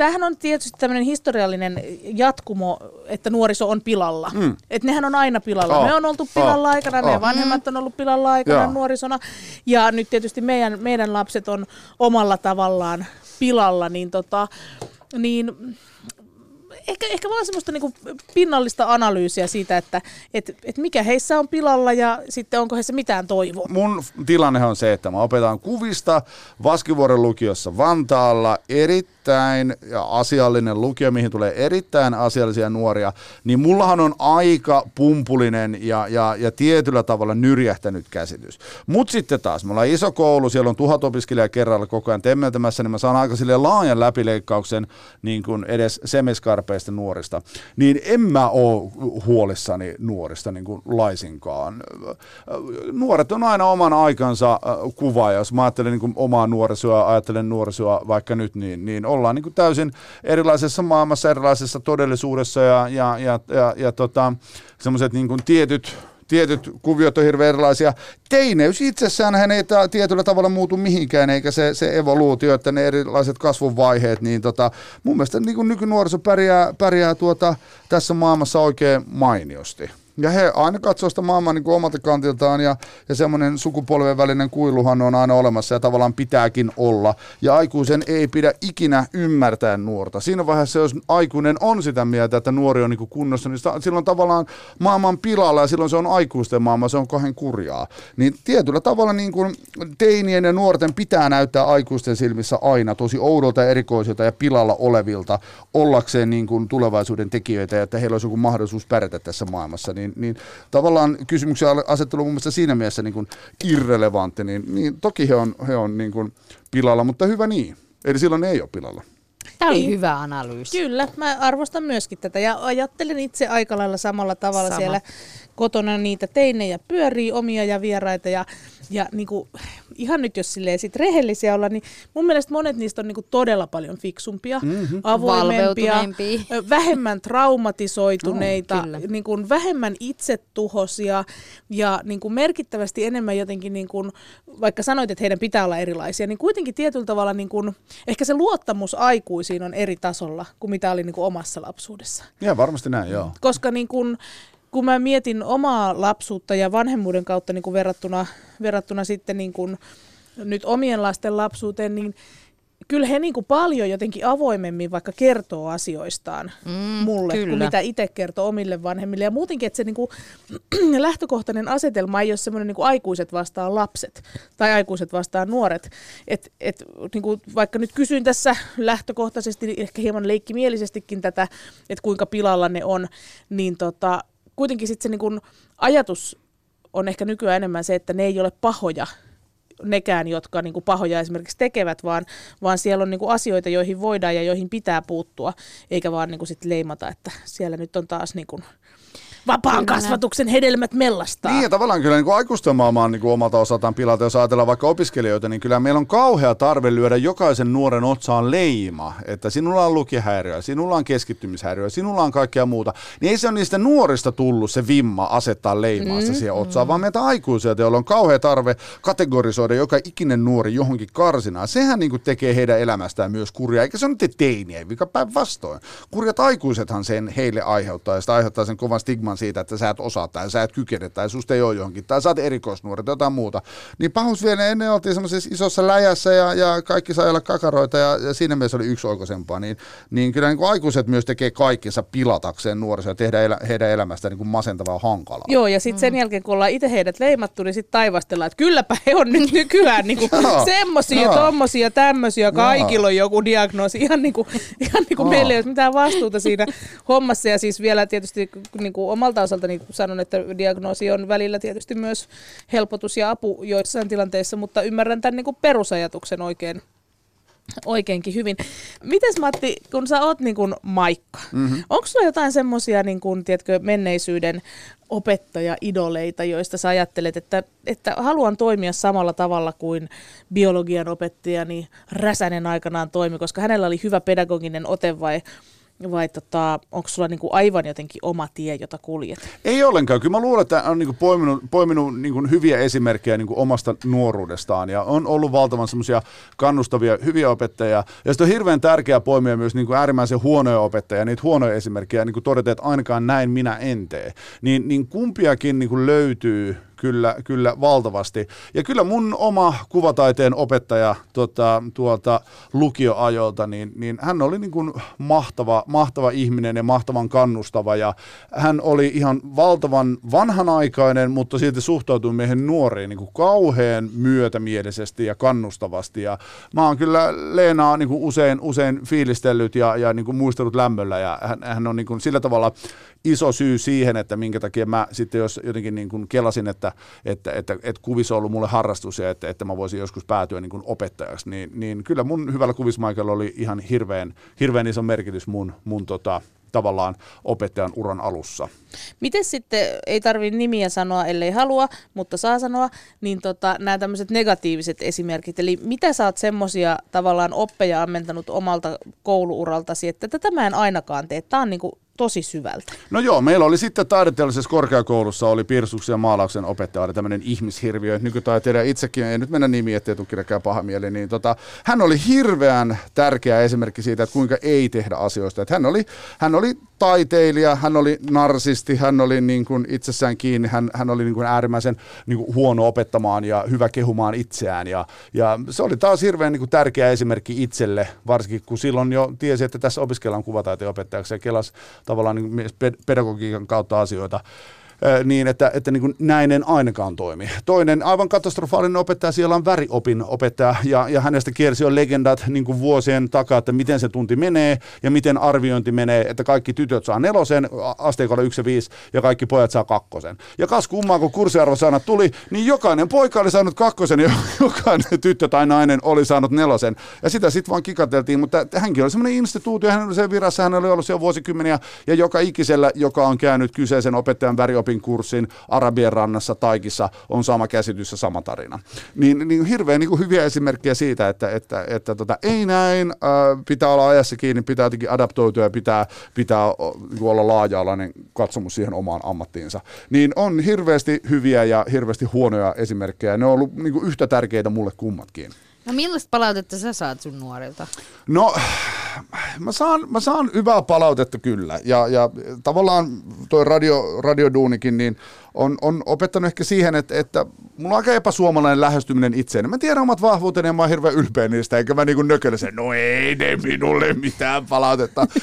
[SPEAKER 3] tämähän on tietysti tämmöinen historiallinen jatkumo, että nuoriso on pilalla. Mm. Että nehän on aina pilalla. Oh. Me on oltu pilalla oh. aikana, oh. meidän vanhemmat on ollut pilalla aikana Joo. nuorisona. Ja nyt tietysti meidän, meidän lapset on omalla tavallaan pilalla, niin, tota, niin ehkä, ehkä vaan semmoista niinku pinnallista analyysiä siitä, että et, et mikä heissä on pilalla ja sitten onko heissä mitään toivoa.
[SPEAKER 4] Mun tilanne on se, että mä opetan kuvista Vaskivuoren lukiossa Vantaalla erittäin ja asiallinen lukio, mihin tulee erittäin asiallisia nuoria, niin mullahan on aika pumpulinen ja, ja, ja tietyllä tavalla nyrjähtänyt käsitys. Mutta sitten taas, me ollaan iso koulu, siellä on tuhat opiskelijaa kerralla koko ajan temmeltämässä, niin mä saan aika laajan läpileikkauksen niin kuin edes semiskarpe tarpeista nuorista, niin en mä ole huolissani nuorista niin kuin laisinkaan. Nuoret on aina oman aikansa äh, kuva, jos mä ajattelen niin kuin omaa nuorisoa, ajattelen nuorisoa vaikka nyt, niin, niin ollaan niin kuin täysin erilaisessa maailmassa, erilaisessa todellisuudessa ja, ja, ja, ja, ja tota, semmoiset niin tietyt tietyt kuviot on hirveän erilaisia. Teineys itsessään hän ei tietyllä tavalla muutu mihinkään, eikä se, se evoluutio, että ne erilaiset kasvuvaiheet, niin tota, mun mielestä niin nykynuoriso pärjää, pärjää tuota, tässä maailmassa oikein mainiosti. Ja he aina katsoo sitä maailmaa niin kuin omalta kantiltaan ja, ja semmoinen sukupolven välinen kuiluhan on aina olemassa ja tavallaan pitääkin olla. Ja aikuisen ei pidä ikinä ymmärtää nuorta. Siinä vaiheessa, jos aikuinen on sitä mieltä, että nuori on niin kuin kunnossa, niin silloin tavallaan maailman pilalla ja silloin se on aikuisten maailma, se on kahden kurjaa. Niin tietyllä tavalla niin kuin teinien ja nuorten pitää näyttää aikuisten silmissä aina tosi oudolta erikoisilta ja pilalla olevilta ollakseen niin kuin tulevaisuuden tekijöitä ja että heillä olisi joku mahdollisuus pärjätä tässä maailmassa. Niin niin, niin tavallaan kysymyksen asettelu mun mielestä siinä mielessä niin kuin irrelevantti, niin, niin toki he on, he on niin kuin pilalla, mutta hyvä niin. Eli silloin ei ole pilalla.
[SPEAKER 1] Tämä oli niin. hyvä analyysi.
[SPEAKER 3] Kyllä, mä arvostan myöskin tätä ja ajattelen itse aika lailla samalla tavalla Sama. siellä kotona niitä teinejä pyörii, omia ja vieraita ja, ja niin kuin, ihan nyt jos silleen sit rehellisiä olla, niin mun mielestä monet niistä on niin kuin todella paljon fiksumpia, mm-hmm. avoimempia, vähemmän traumatisoituneita, no, niin kuin vähemmän itsetuhosia ja niin kuin merkittävästi enemmän jotenkin, niin kuin, vaikka sanoit, että heidän pitää olla erilaisia, niin kuitenkin tietyllä tavalla niin kuin, ehkä se luottamus aikuisiin on eri tasolla kuin mitä oli niin kuin omassa lapsuudessa.
[SPEAKER 4] Ja varmasti näin, joo.
[SPEAKER 3] Koska niin kuin, kun mä mietin omaa lapsuutta ja vanhemmuuden kautta niin kuin verrattuna, verrattuna sitten niin kuin nyt omien lasten lapsuuteen, niin kyllä he niin kuin paljon jotenkin avoimemmin vaikka kertoo asioistaan mm, mulle, kyllä. kuin mitä itse kertoo omille vanhemmille. Ja muutenkin, että se niin kuin, lähtökohtainen asetelma ei ole semmoinen niin kuin aikuiset vastaan lapset tai aikuiset vastaan nuoret. Et, et, niin kuin, vaikka nyt kysyin tässä lähtökohtaisesti, ehkä hieman leikkimielisestikin tätä, että kuinka pilalla ne on, niin tota, kuitenkin sitten se niin kun ajatus on ehkä nykyään enemmän se, että ne ei ole pahoja, nekään, jotka niin kuin pahoja esimerkiksi tekevät, vaan, vaan siellä on niin kuin asioita, joihin voidaan ja joihin pitää puuttua, eikä vaan niin kuin sit leimata, että siellä nyt on taas niin kuin vapaan kyllä kasvatuksen hedelmät mellastaa.
[SPEAKER 4] Niin ja tavallaan kyllä niin kuin aikuisten maailma on niin kuin omalta osaltaan pilata. Jos ajatellaan vaikka opiskelijoita, niin kyllä meillä on kauhea tarve lyödä jokaisen nuoren otsaan leima. Että sinulla on lukihäiriö, sinulla on keskittymishäiriö, sinulla on kaikkea muuta. Niin ei se ole niistä nuorista tullut se vimma asettaa leimaa mm, siihen otsaan, mm. vaan meitä aikuisia, joilla on kauhea tarve kategorisoida joka ikinen nuori johonkin karsinaan. Sehän niin kuin tekee heidän elämästään myös kurjaa, eikä se ole nyt teiniä, mikä päinvastoin. Kurjat aikuisethan sen heille aiheuttaa ja sitä aiheuttaa sen kovan stigman siitä, että sä et osaa tai sä et kykene tai susta ei ole johonkin tai sä oot erikoisnuori tai jotain muuta. Niin pahus vielä ennen oltiin semmoisessa isossa läjässä ja, ja kaikki sai olla kakaroita ja, ja siinä mielessä oli yksi oikoisempaa. Niin, niin kyllä niin kuin aikuiset myös tekee kaikkensa pilatakseen nuorisoa ja tehdä elä, heidän elämästä niin kuin masentavaa hankalaa.
[SPEAKER 3] Joo ja sitten sen mm. jälkeen kun ollaan itse heidät leimattu, niin sitten taivastellaan, että kylläpä he on nyt nykyään niin kuin semmosia, tommosia, tämmöisiä, kaikilla on joku diagnoosi. Ihan niin kuin, ihan niin kuin meillä ei ole mitään vastuuta siinä hommassa ja siis vielä tietysti niin kuin omalta osaltani sanon, että diagnoosi on välillä tietysti myös helpotus ja apu joissain tilanteissa, mutta ymmärrän tämän niin kuin perusajatuksen oikein oikeinkin hyvin. Mites Matti, kun sä oot niin kuin Maikka, mm-hmm. onko sulla jotain semmoisia niin kuin, tiedätkö, menneisyyden opettaja-idoleita, joista sä ajattelet, että, että haluan toimia samalla tavalla kuin biologian opettajani Räsänen aikanaan toimi, koska hänellä oli hyvä pedagoginen ote vai vai tota, onko sulla niinku aivan jotenkin oma tie, jota kuljet?
[SPEAKER 4] Ei ollenkaan. Kyllä mä luulen, että on niinku poiminut, poiminut niinku hyviä esimerkkejä niinku omasta nuoruudestaan ja on ollut valtavan semmoisia kannustavia, hyviä opettajia. Ja sitten on hirveän tärkeää poimia myös niinku äärimmäisen huonoja opettajia, niitä huonoja esimerkkejä, niin kuin todeta, että ainakaan näin minä en tee. Niin, niin kumpiakin niinku löytyy kyllä, kyllä valtavasti. Ja kyllä mun oma kuvataiteen opettaja tota, tuolta lukioajolta, niin, niin hän oli niin kuin mahtava, mahtava ihminen ja mahtavan kannustava. Ja hän oli ihan valtavan vanhanaikainen, mutta silti suhtautui meihin nuoriin niin kuin kauhean myötämielisesti ja kannustavasti. Ja mä oon kyllä Leenaa niin kuin usein, usein fiilistellyt ja, ja niin kuin muistellut lämmöllä. Ja hän, hän on niin kuin sillä tavalla iso syy siihen, että minkä takia mä sitten jos jotenkin niin kuin kelasin, että, että, että, että kuvis on ollut mulle harrastus ja että, että mä voisin joskus päätyä niin kuin opettajaksi, niin, niin kyllä mun hyvällä kuvismaikalla oli ihan hirveän, hirveän iso merkitys mun, mun tota, tavallaan opettajan uran alussa.
[SPEAKER 3] Miten sitten, ei tarvitse nimiä sanoa, ellei halua, mutta saa sanoa, niin tota, nämä tämmöiset negatiiviset esimerkit, eli mitä sä oot semmoisia tavallaan oppeja ammentanut omalta kouluuraltasi, että tätä mä en ainakaan tee, tämä on niinku tosi syvältä.
[SPEAKER 4] No joo, meillä oli sitten taideteollisessa korkeakoulussa oli piirsuksen ja maalauksen opettaja, tämmöinen ihmishirviö, nykytaiteilija itsekin, ei nyt mennä nimi, ettei tule paha mieli, niin tota, hän oli hirveän tärkeä esimerkki siitä, että kuinka ei tehdä asioista. Että hän, oli, hän oli taiteilija, hän oli narsisti, hän oli niin kuin itsessään kiinni, hän, hän oli niin kuin äärimmäisen niin kuin huono opettamaan ja hyvä kehumaan itseään. Ja, ja se oli taas hirveän niin kuin tärkeä esimerkki itselle, varsinkin kun silloin jo tiesi, että tässä opiskellaan kuvataiteen opettajaksi ja kelas tavallaan niin pedagogiikan kautta asioita niin, että, että niin kuin näin en ainakaan toimi. Toinen aivan katastrofaalinen opettaja siellä on väriopin opettaja ja, ja hänestä kiersi jo legendat niin kuin vuosien takaa, että miten se tunti menee ja miten arviointi menee, että kaikki tytöt saa nelosen asteikolla 1 ja 5 ja kaikki pojat saa kakkosen. Ja kas kummaa, kun kurssiarvosanat tuli, niin jokainen poika oli saanut kakkosen ja jokainen tyttö tai nainen oli saanut nelosen. Ja sitä sitten vaan kikateltiin, mutta hänkin oli semmoinen instituutio, hän oli sen virassa, hän oli ollut siellä vuosikymmeniä ja joka ikisellä, joka on käynyt kyseisen opettajan väriopin Arabin kurssin Arabian rannassa Taikissa on sama käsitys ja sama tarina. Niin, niin hirveän niin kuin hyviä esimerkkejä siitä, että, että, että tota, ei näin, äh, pitää olla ajassa kiinni, pitää jotenkin adaptoitua ja pitää, pitää niin olla laaja-alainen katsomus siihen omaan ammattiinsa. Niin on hirveästi hyviä ja hirveästi huonoja esimerkkejä. Ne on ollut niin kuin yhtä tärkeitä mulle kummatkin.
[SPEAKER 1] No millaista palautetta sä saat sun nuorilta?
[SPEAKER 4] No mä saan, mä saan hyvää palautetta kyllä. Ja, ja tavallaan tuo radio, radioduunikin niin on, on opettanut ehkä siihen, että, että mulla on aika epäsuomalainen lähestyminen itseen. Mä tiedän omat vahvuuteni ja mä oon hirveän ylpeä niistä, eikä mä niinku nökölä sen, no ei ne minulle mitään palautetta.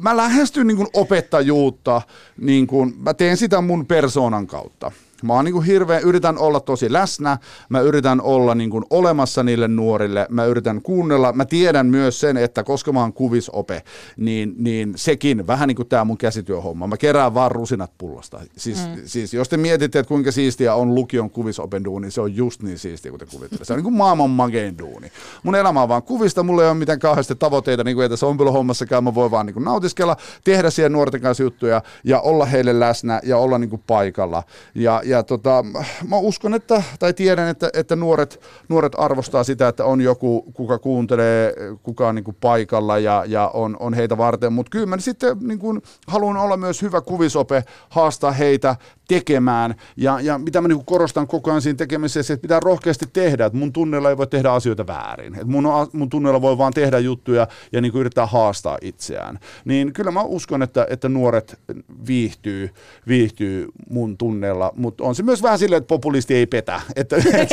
[SPEAKER 4] mä lähestyn niin opettajuutta, niin kuin, mä teen sitä mun persoonan kautta. Mä oon niin kuin hirveän, yritän olla tosi läsnä, mä yritän olla niin kuin olemassa niille nuorille, mä yritän kuunnella. Mä tiedän myös sen, että koska mä oon kuvisope, niin, niin sekin, vähän niin kuin tämä mun käsityöhomma, mä kerään vaan rusinat pullosta. Siis, mm. siis jos te mietitte, että kuinka siistiä on lukion kuvisopen duuni, se on just niin siistiä kuin te kuvittelette. Se on niin kuin maailman magein duuni. Mun elämä on vaan kuvista, mulla ei ole mitään kauheasti tavoitteita, niin kuin ei tässä ompeluhommassakaan, mä voin vaan niin kuin nautiskella, tehdä siellä nuorten kanssa juttuja ja olla heille läsnä ja olla niin kuin paikalla. Ja, ja tota, mä uskon, että, tai tiedän, että, että nuoret, nuoret arvostaa sitä, että on joku, kuka kuuntelee, kuka on niin kuin paikalla ja, ja on, on heitä varten. Mutta kyllä mä sitten niin kuin, haluan olla myös hyvä kuvisope, haastaa heitä tekemään. Ja, ja mitä mä niin korostan koko ajan siinä tekemisessä, että pitää rohkeasti tehdä, että mun tunnella ei voi tehdä asioita väärin. Että mun, mun tunnella voi vaan tehdä juttuja ja niin kuin yrittää haastaa itseään. Niin kyllä mä uskon, että, että nuoret viihtyy, viihtyy mun tunnella, mutta on se myös vähän silleen, että populisti ei petä. Että, et,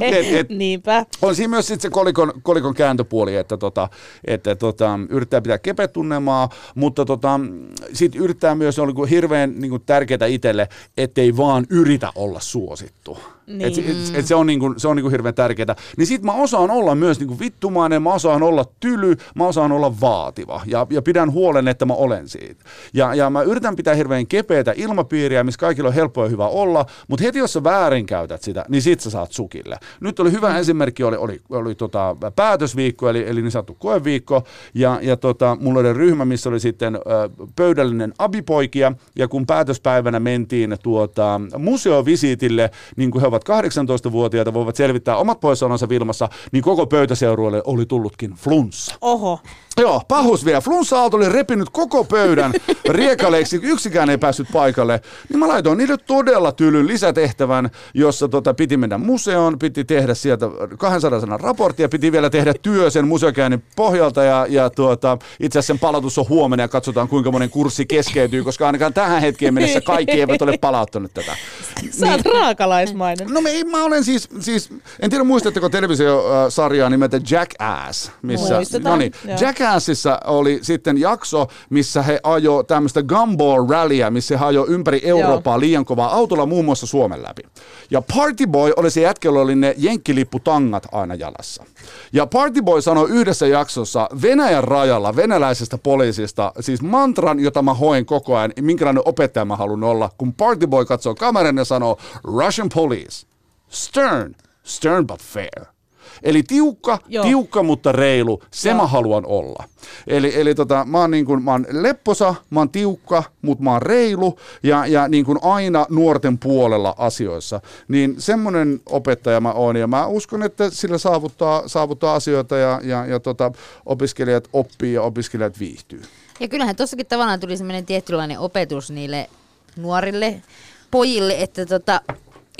[SPEAKER 3] et, et, Niinpä.
[SPEAKER 4] On siinä myös sit se kolikon, kolikon kääntöpuoli, että, tota, että tota, yrittää pitää kepetunnemaa, mutta tota, sitten yrittää myös, on niin hirveän niin kuin tärkeää itselle, ettei vaan yritä olla suosittu. Niin. Et, et, et se on, niinku, se on niinku hirveän tärkeää. Niin sit mä osaan olla myös niinku vittumainen, mä osaan olla tyly, mä osaan olla vaativa ja, ja pidän huolen, että mä olen siitä. Ja, ja mä yritän pitää hirveän kepeätä ilmapiiriä, missä kaikilla on helppo ja hyvä olla, mutta heti jos sä väärinkäytät sitä, niin sit sä saat sukille. Nyt oli hyvä esimerkki, oli, oli, oli tota päätösviikko, eli, eli niin sanottu koeviikko, ja, ja tota, mulla oli ryhmä, missä oli sitten ö, pöydällinen abipoikia, ja kun päätöspäivänä mentiin tuota, museovisiitille, niin kuin he ovat ovat 18-vuotiaita, voivat selvittää omat poissaolonsa Vilmassa, niin koko pöytäseurueelle oli tullutkin flunssa.
[SPEAKER 3] Oho.
[SPEAKER 4] Joo, pahus vielä. Flunssa-aalto oli repinyt koko pöydän riekaleiksi, yksikään ei päässyt paikalle. Niin mä laitoin niille todella tylyn lisätehtävän, jossa tota, piti mennä museoon, piti tehdä sieltä 200 sanan raporttia, piti vielä tehdä työ sen museokäynnin pohjalta ja, ja tuota, itse asiassa sen palautus on huomenna ja katsotaan kuinka monen kurssi keskeytyy, koska ainakaan tähän hetkeen mennessä kaikki eivät ole palauttaneet tätä.
[SPEAKER 3] Sä oot raakalaismainen.
[SPEAKER 4] No me, mä olen siis, siis, en tiedä muistatteko televisiosarjaa nimeltä Jackass, missä, no niin,
[SPEAKER 3] joo.
[SPEAKER 4] Jackassissa oli sitten jakso, missä he ajo tämmöistä gumball rallyä, missä he ajo ympäri Eurooppaa liian kovaa autolla muun muassa Suomen läpi. Ja Party Boy oli se jätkä, jolla oli ne jenkkilipputangat aina jalassa. Ja Party Boy sanoi yhdessä jaksossa Venäjän rajalla venäläisestä poliisista, siis mantran, jota mä hoen koko ajan, minkälainen opettaja mä haluan olla, kun Party Boy katsoo kameran ja sanoo Russian police, stern, stern but fair. Eli tiukka,
[SPEAKER 3] Joo.
[SPEAKER 4] tiukka, mutta reilu, se
[SPEAKER 3] Joo.
[SPEAKER 4] mä haluan olla. Eli, eli tota, mä, oon niin kuin, mä oon lepposa, mä oon tiukka, mutta mä oon reilu ja, ja niin kuin aina nuorten puolella asioissa. Niin semmoinen opettaja mä oon ja mä uskon, että sillä saavuttaa, saavuttaa asioita ja, ja, ja tota, opiskelijat oppii ja opiskelijat viihtyy.
[SPEAKER 1] Ja kyllähän tossakin tavallaan tuli semmoinen tietynlainen opetus niille nuorille pojille, että tota,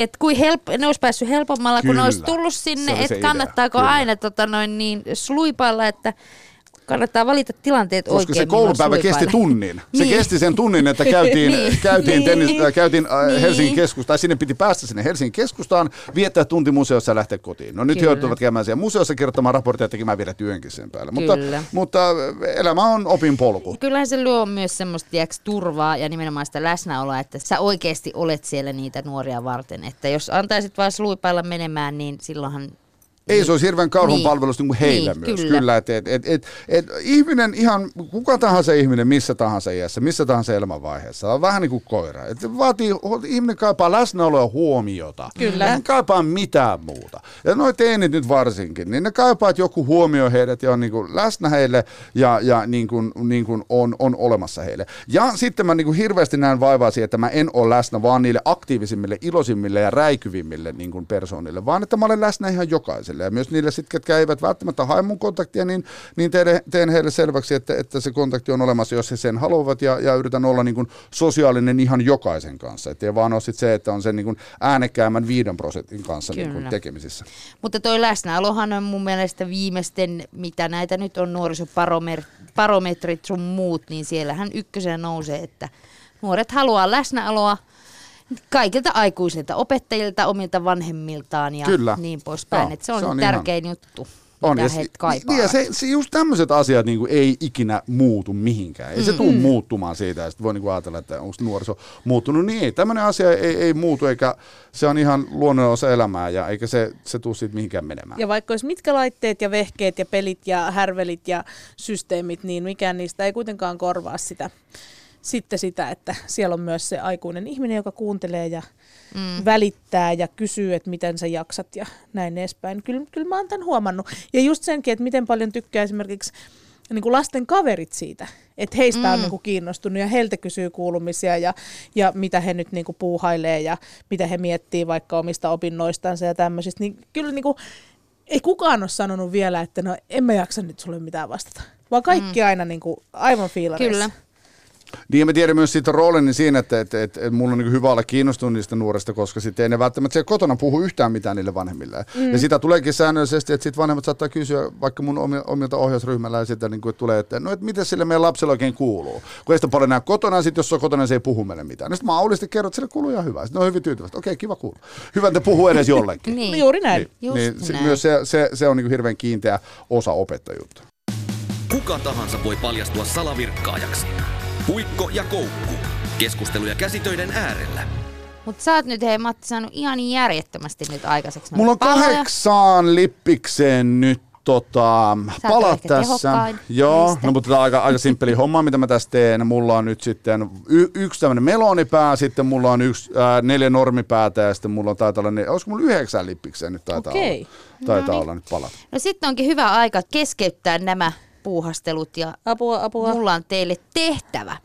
[SPEAKER 1] et kuin help, ne olisi päässyt helpommalla, kun
[SPEAKER 4] Kyllä.
[SPEAKER 1] ne olisi tullut sinne, että kannattaako
[SPEAKER 4] kyllä.
[SPEAKER 1] aina tota noin niin sluipailla, että kannattaa valita tilanteet
[SPEAKER 4] Koska
[SPEAKER 1] oikein.
[SPEAKER 4] se koulupäivä kesti tunnin. Se
[SPEAKER 1] Niin.
[SPEAKER 4] kesti sen tunnin, että käytiin,
[SPEAKER 1] Niin.
[SPEAKER 4] käytiin,
[SPEAKER 1] Niin.
[SPEAKER 4] tennis, äh, käytiin äh,
[SPEAKER 1] Niin.
[SPEAKER 4] Helsingin keskustaan, tai sinne piti päästä sinne Helsingin keskustaan, viettää tunti museossa ja lähteä kotiin. No nyt
[SPEAKER 1] Kyllä.
[SPEAKER 4] joutuvat käymään siellä museossa kirjoittamaan raportteja ja tekemään vielä työnkin sen päälle. Mutta,
[SPEAKER 1] Kyllä.
[SPEAKER 4] mutta äh, elämä on opin polku.
[SPEAKER 1] Kyllähän se luo myös semmoista tiiäks, turvaa ja nimenomaan sitä läsnäoloa, että sä oikeasti olet siellä niitä nuoria varten. Että jos antaisit vaan sluipailla menemään, niin silloinhan...
[SPEAKER 4] Ei se olisi hirveän kauhun
[SPEAKER 1] Niin.
[SPEAKER 4] palvelus niin kuin heille
[SPEAKER 1] Niin,
[SPEAKER 4] myös.
[SPEAKER 1] kyllä.
[SPEAKER 4] Kyllä, että et, et, et, et, ihminen ihan, kuka tahansa ihminen, missä tahansa iässä, missä tahansa elämänvaiheessa, on vähän niin kuin koira. Et vaatii, ihminen kaipaa läsnäoloa huomiota.
[SPEAKER 3] Kyllä.
[SPEAKER 4] Hän kaipaa mitään muuta. Ja noi teinit nyt varsinkin, niin ne kaipaa, että joku huomioi heidät ja on niin kuin läsnä heille ja, ja niin kuin, niin kuin on, on olemassa heille. Ja sitten mä niin kuin hirveästi näen vaivaa siihen, että mä en ole läsnä vaan niille aktiivisimmille, iloisimmille ja räikyvimmille niin kuin persoonille, vaan että mä olen läsnä ihan jokaiselle. Ja myös niille sitten, ketkä eivät välttämättä hae mun kontaktia, niin, niin teen, teen heille selväksi, että, että se kontakti on olemassa, jos he sen haluavat ja, ja yritän olla niin kuin sosiaalinen ihan jokaisen kanssa. Että ei vaan ole sit se, että on sen niin kuin äänekkäämmän viiden prosentin kanssa niin kuin tekemisissä.
[SPEAKER 1] Mutta toi läsnäolohan on mun mielestä viimeisten, mitä näitä nyt on nuorisoparometrit sun muut, niin siellähän ykkösenä nousee, että nuoret haluaa läsnäoloa kaikilta aikuisilta, opettajilta, omilta vanhemmiltaan ja
[SPEAKER 4] Kyllä.
[SPEAKER 1] niin poispäin.
[SPEAKER 4] Joo,
[SPEAKER 1] Et se on,
[SPEAKER 4] se on
[SPEAKER 1] tärkein juttu,
[SPEAKER 4] On, ja,
[SPEAKER 1] he
[SPEAKER 4] se-
[SPEAKER 1] kaipaa.
[SPEAKER 4] niin, ja se, se just tämmöiset asiat niin kuin ei ikinä muutu mihinkään. Ei se tule muuttumaan siitä, ja sitten voi niin kuin ajatella, että onko nuoriso muuttunut. Niin ei, tämmöinen asia ei, ei muutu, eikä se on ihan luonnollinen osa elämää, ja eikä se, se tule siitä mihinkään menemään.
[SPEAKER 3] Ja vaikka olisi mitkä laitteet ja vehkeet ja pelit ja härvelit ja systeemit, niin mikään niistä ei kuitenkaan korvaa sitä, sitten sitä, että siellä on myös se aikuinen ihminen, joka kuuntelee ja mm. välittää ja kysyy, että miten sä jaksat ja näin edespäin. Kyllä, kyllä mä oon tämän huomannut. Ja just senkin, että miten paljon tykkää esimerkiksi niin kuin lasten kaverit siitä, että heistä mm. on niin kuin kiinnostunut ja heiltä kysyy kuulumisia ja, ja mitä he nyt niin kuin puuhailee ja mitä he miettii vaikka omista opinnoistansa ja tämmöisistä. Niin kyllä niin kuin, ei kukaan ole sanonut vielä, että no en mä jaksa nyt sulle mitään vastata. Vaan kaikki mm. aina niin kuin, aivan fiilareissa.
[SPEAKER 1] Kyllä.
[SPEAKER 4] Niin ja mä tiedän myös siitä roolini siinä, että, että, että, että mulla on niin hyvä olla kiinnostunut niistä nuorista, koska sitten ei ne välttämättä siellä kotona puhu yhtään mitään niille vanhemmille. Mm. Ja sitä tuleekin säännöllisesti, että sitten vanhemmat saattaa kysyä vaikka mun omi- omilta ohjausryhmällä ja sitä niin kuin, että tulee, että no, että miten sille meidän lapsella oikein kuuluu. Kun ei sitä paljon näe kotona, ja sitten jos se on kotona, niin se ei puhu meille mitään. Sitten mä aulisti kerron, että sille kuuluu ihan hyvä. Sitten ne on hyvin tyytyväistä. Okei, kiva kuulla. Hyvä, että puhuu edes jollekin.
[SPEAKER 1] Niin.
[SPEAKER 3] No juuri näin.
[SPEAKER 4] Niin,
[SPEAKER 1] Just
[SPEAKER 4] niin se,
[SPEAKER 1] näin.
[SPEAKER 4] myös se, se, se on niin hirveän kiinteä osa opettajuutta.
[SPEAKER 2] Kuka tahansa voi paljastua salavirkkaajaksi. Puikko ja koukku. Keskusteluja käsitöiden äärellä.
[SPEAKER 1] Mutta sä oot nyt, hei Matti, saanut ihan järjettömästi nyt aikaiseksi.
[SPEAKER 4] Mulla on
[SPEAKER 1] paloja.
[SPEAKER 4] kahdeksaan lippikseen nyt tota, palat tässä. Joo, no mutta tämä on aika, aika simppeli homma, mitä mä tässä teen. Mulla on nyt sitten y- yksi tämmöinen melonipää, sitten mulla on yksi, ää, neljä normipäätä ja sitten mulla on taitaa olla, ne, olisiko mulla yhdeksän lippikseen nyt taitaa
[SPEAKER 3] Okei.
[SPEAKER 4] olla. Taitaa
[SPEAKER 1] No
[SPEAKER 4] olla nyt palat.
[SPEAKER 1] No sitten onkin hyvä aika keskeyttää nämä puuhastelut ja
[SPEAKER 3] Apua, apua.
[SPEAKER 1] mulla on teille tehtävä.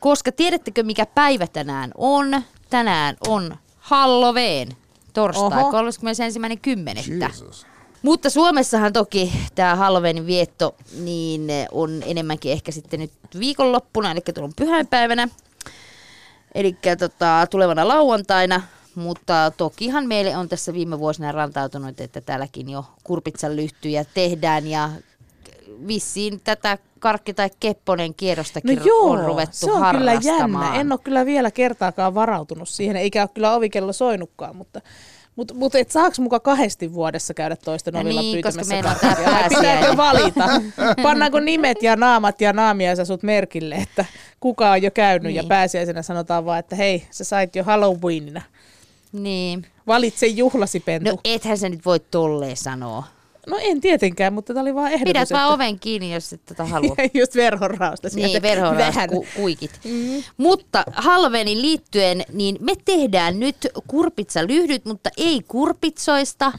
[SPEAKER 1] Koska tiedättekö mikä päivä tänään on? Tänään on Halloween. torstai,
[SPEAKER 3] Oho.
[SPEAKER 1] 31.10.
[SPEAKER 4] Jesus.
[SPEAKER 1] Mutta Suomessahan toki tämä Halloweenin vietto niin on enemmänkin ehkä sitten nyt viikonloppuna, eli tuon pyhäinpäivänä, eli tota, tulevana lauantaina. Mutta tokihan meille on tässä viime vuosina rantautunut, että täälläkin jo kurpitsan lyhtyjä tehdään ja vissiin tätä karkki- tai kepponen
[SPEAKER 3] No
[SPEAKER 1] kierrostakin
[SPEAKER 3] joo,
[SPEAKER 1] on ruvettu
[SPEAKER 3] se on kyllä jännä. En ole kyllä vielä kertaakaan varautunut siihen, eikä ole kyllä ovikello soinutkaan, mutta mutta mut et saaks muka kahdesti vuodessa käydä toisten
[SPEAKER 1] No
[SPEAKER 3] ovilla
[SPEAKER 1] niin, koska
[SPEAKER 3] pyytämässä
[SPEAKER 1] meillä on.
[SPEAKER 3] Pitääkö valita? Pannaanko nimet ja naamat ja naamiaisasut merkille, että kuka on jo käynyt ja
[SPEAKER 1] Niin.
[SPEAKER 3] pääsiäisenä sanotaan vaan, että hei, sä sait jo Halloweenina.
[SPEAKER 1] Niin.
[SPEAKER 3] Valitse juhlasi, Pentu.
[SPEAKER 1] No ethän se nyt voi tolleen sanoa.
[SPEAKER 3] No en tietenkään, mutta tämä oli vaan ehdotus.
[SPEAKER 1] Pidät vaan
[SPEAKER 3] että-
[SPEAKER 1] oven kiinni, jos et tätä halua.
[SPEAKER 3] Just verhonrausta sieltä.
[SPEAKER 1] Niin, verhoraus
[SPEAKER 3] Vähän.
[SPEAKER 1] ku, kuikit. Mm. Mutta Halloweenin liittyen, niin me tehdään nyt kurpitsalyhdyt, mutta ei kurpitsoista,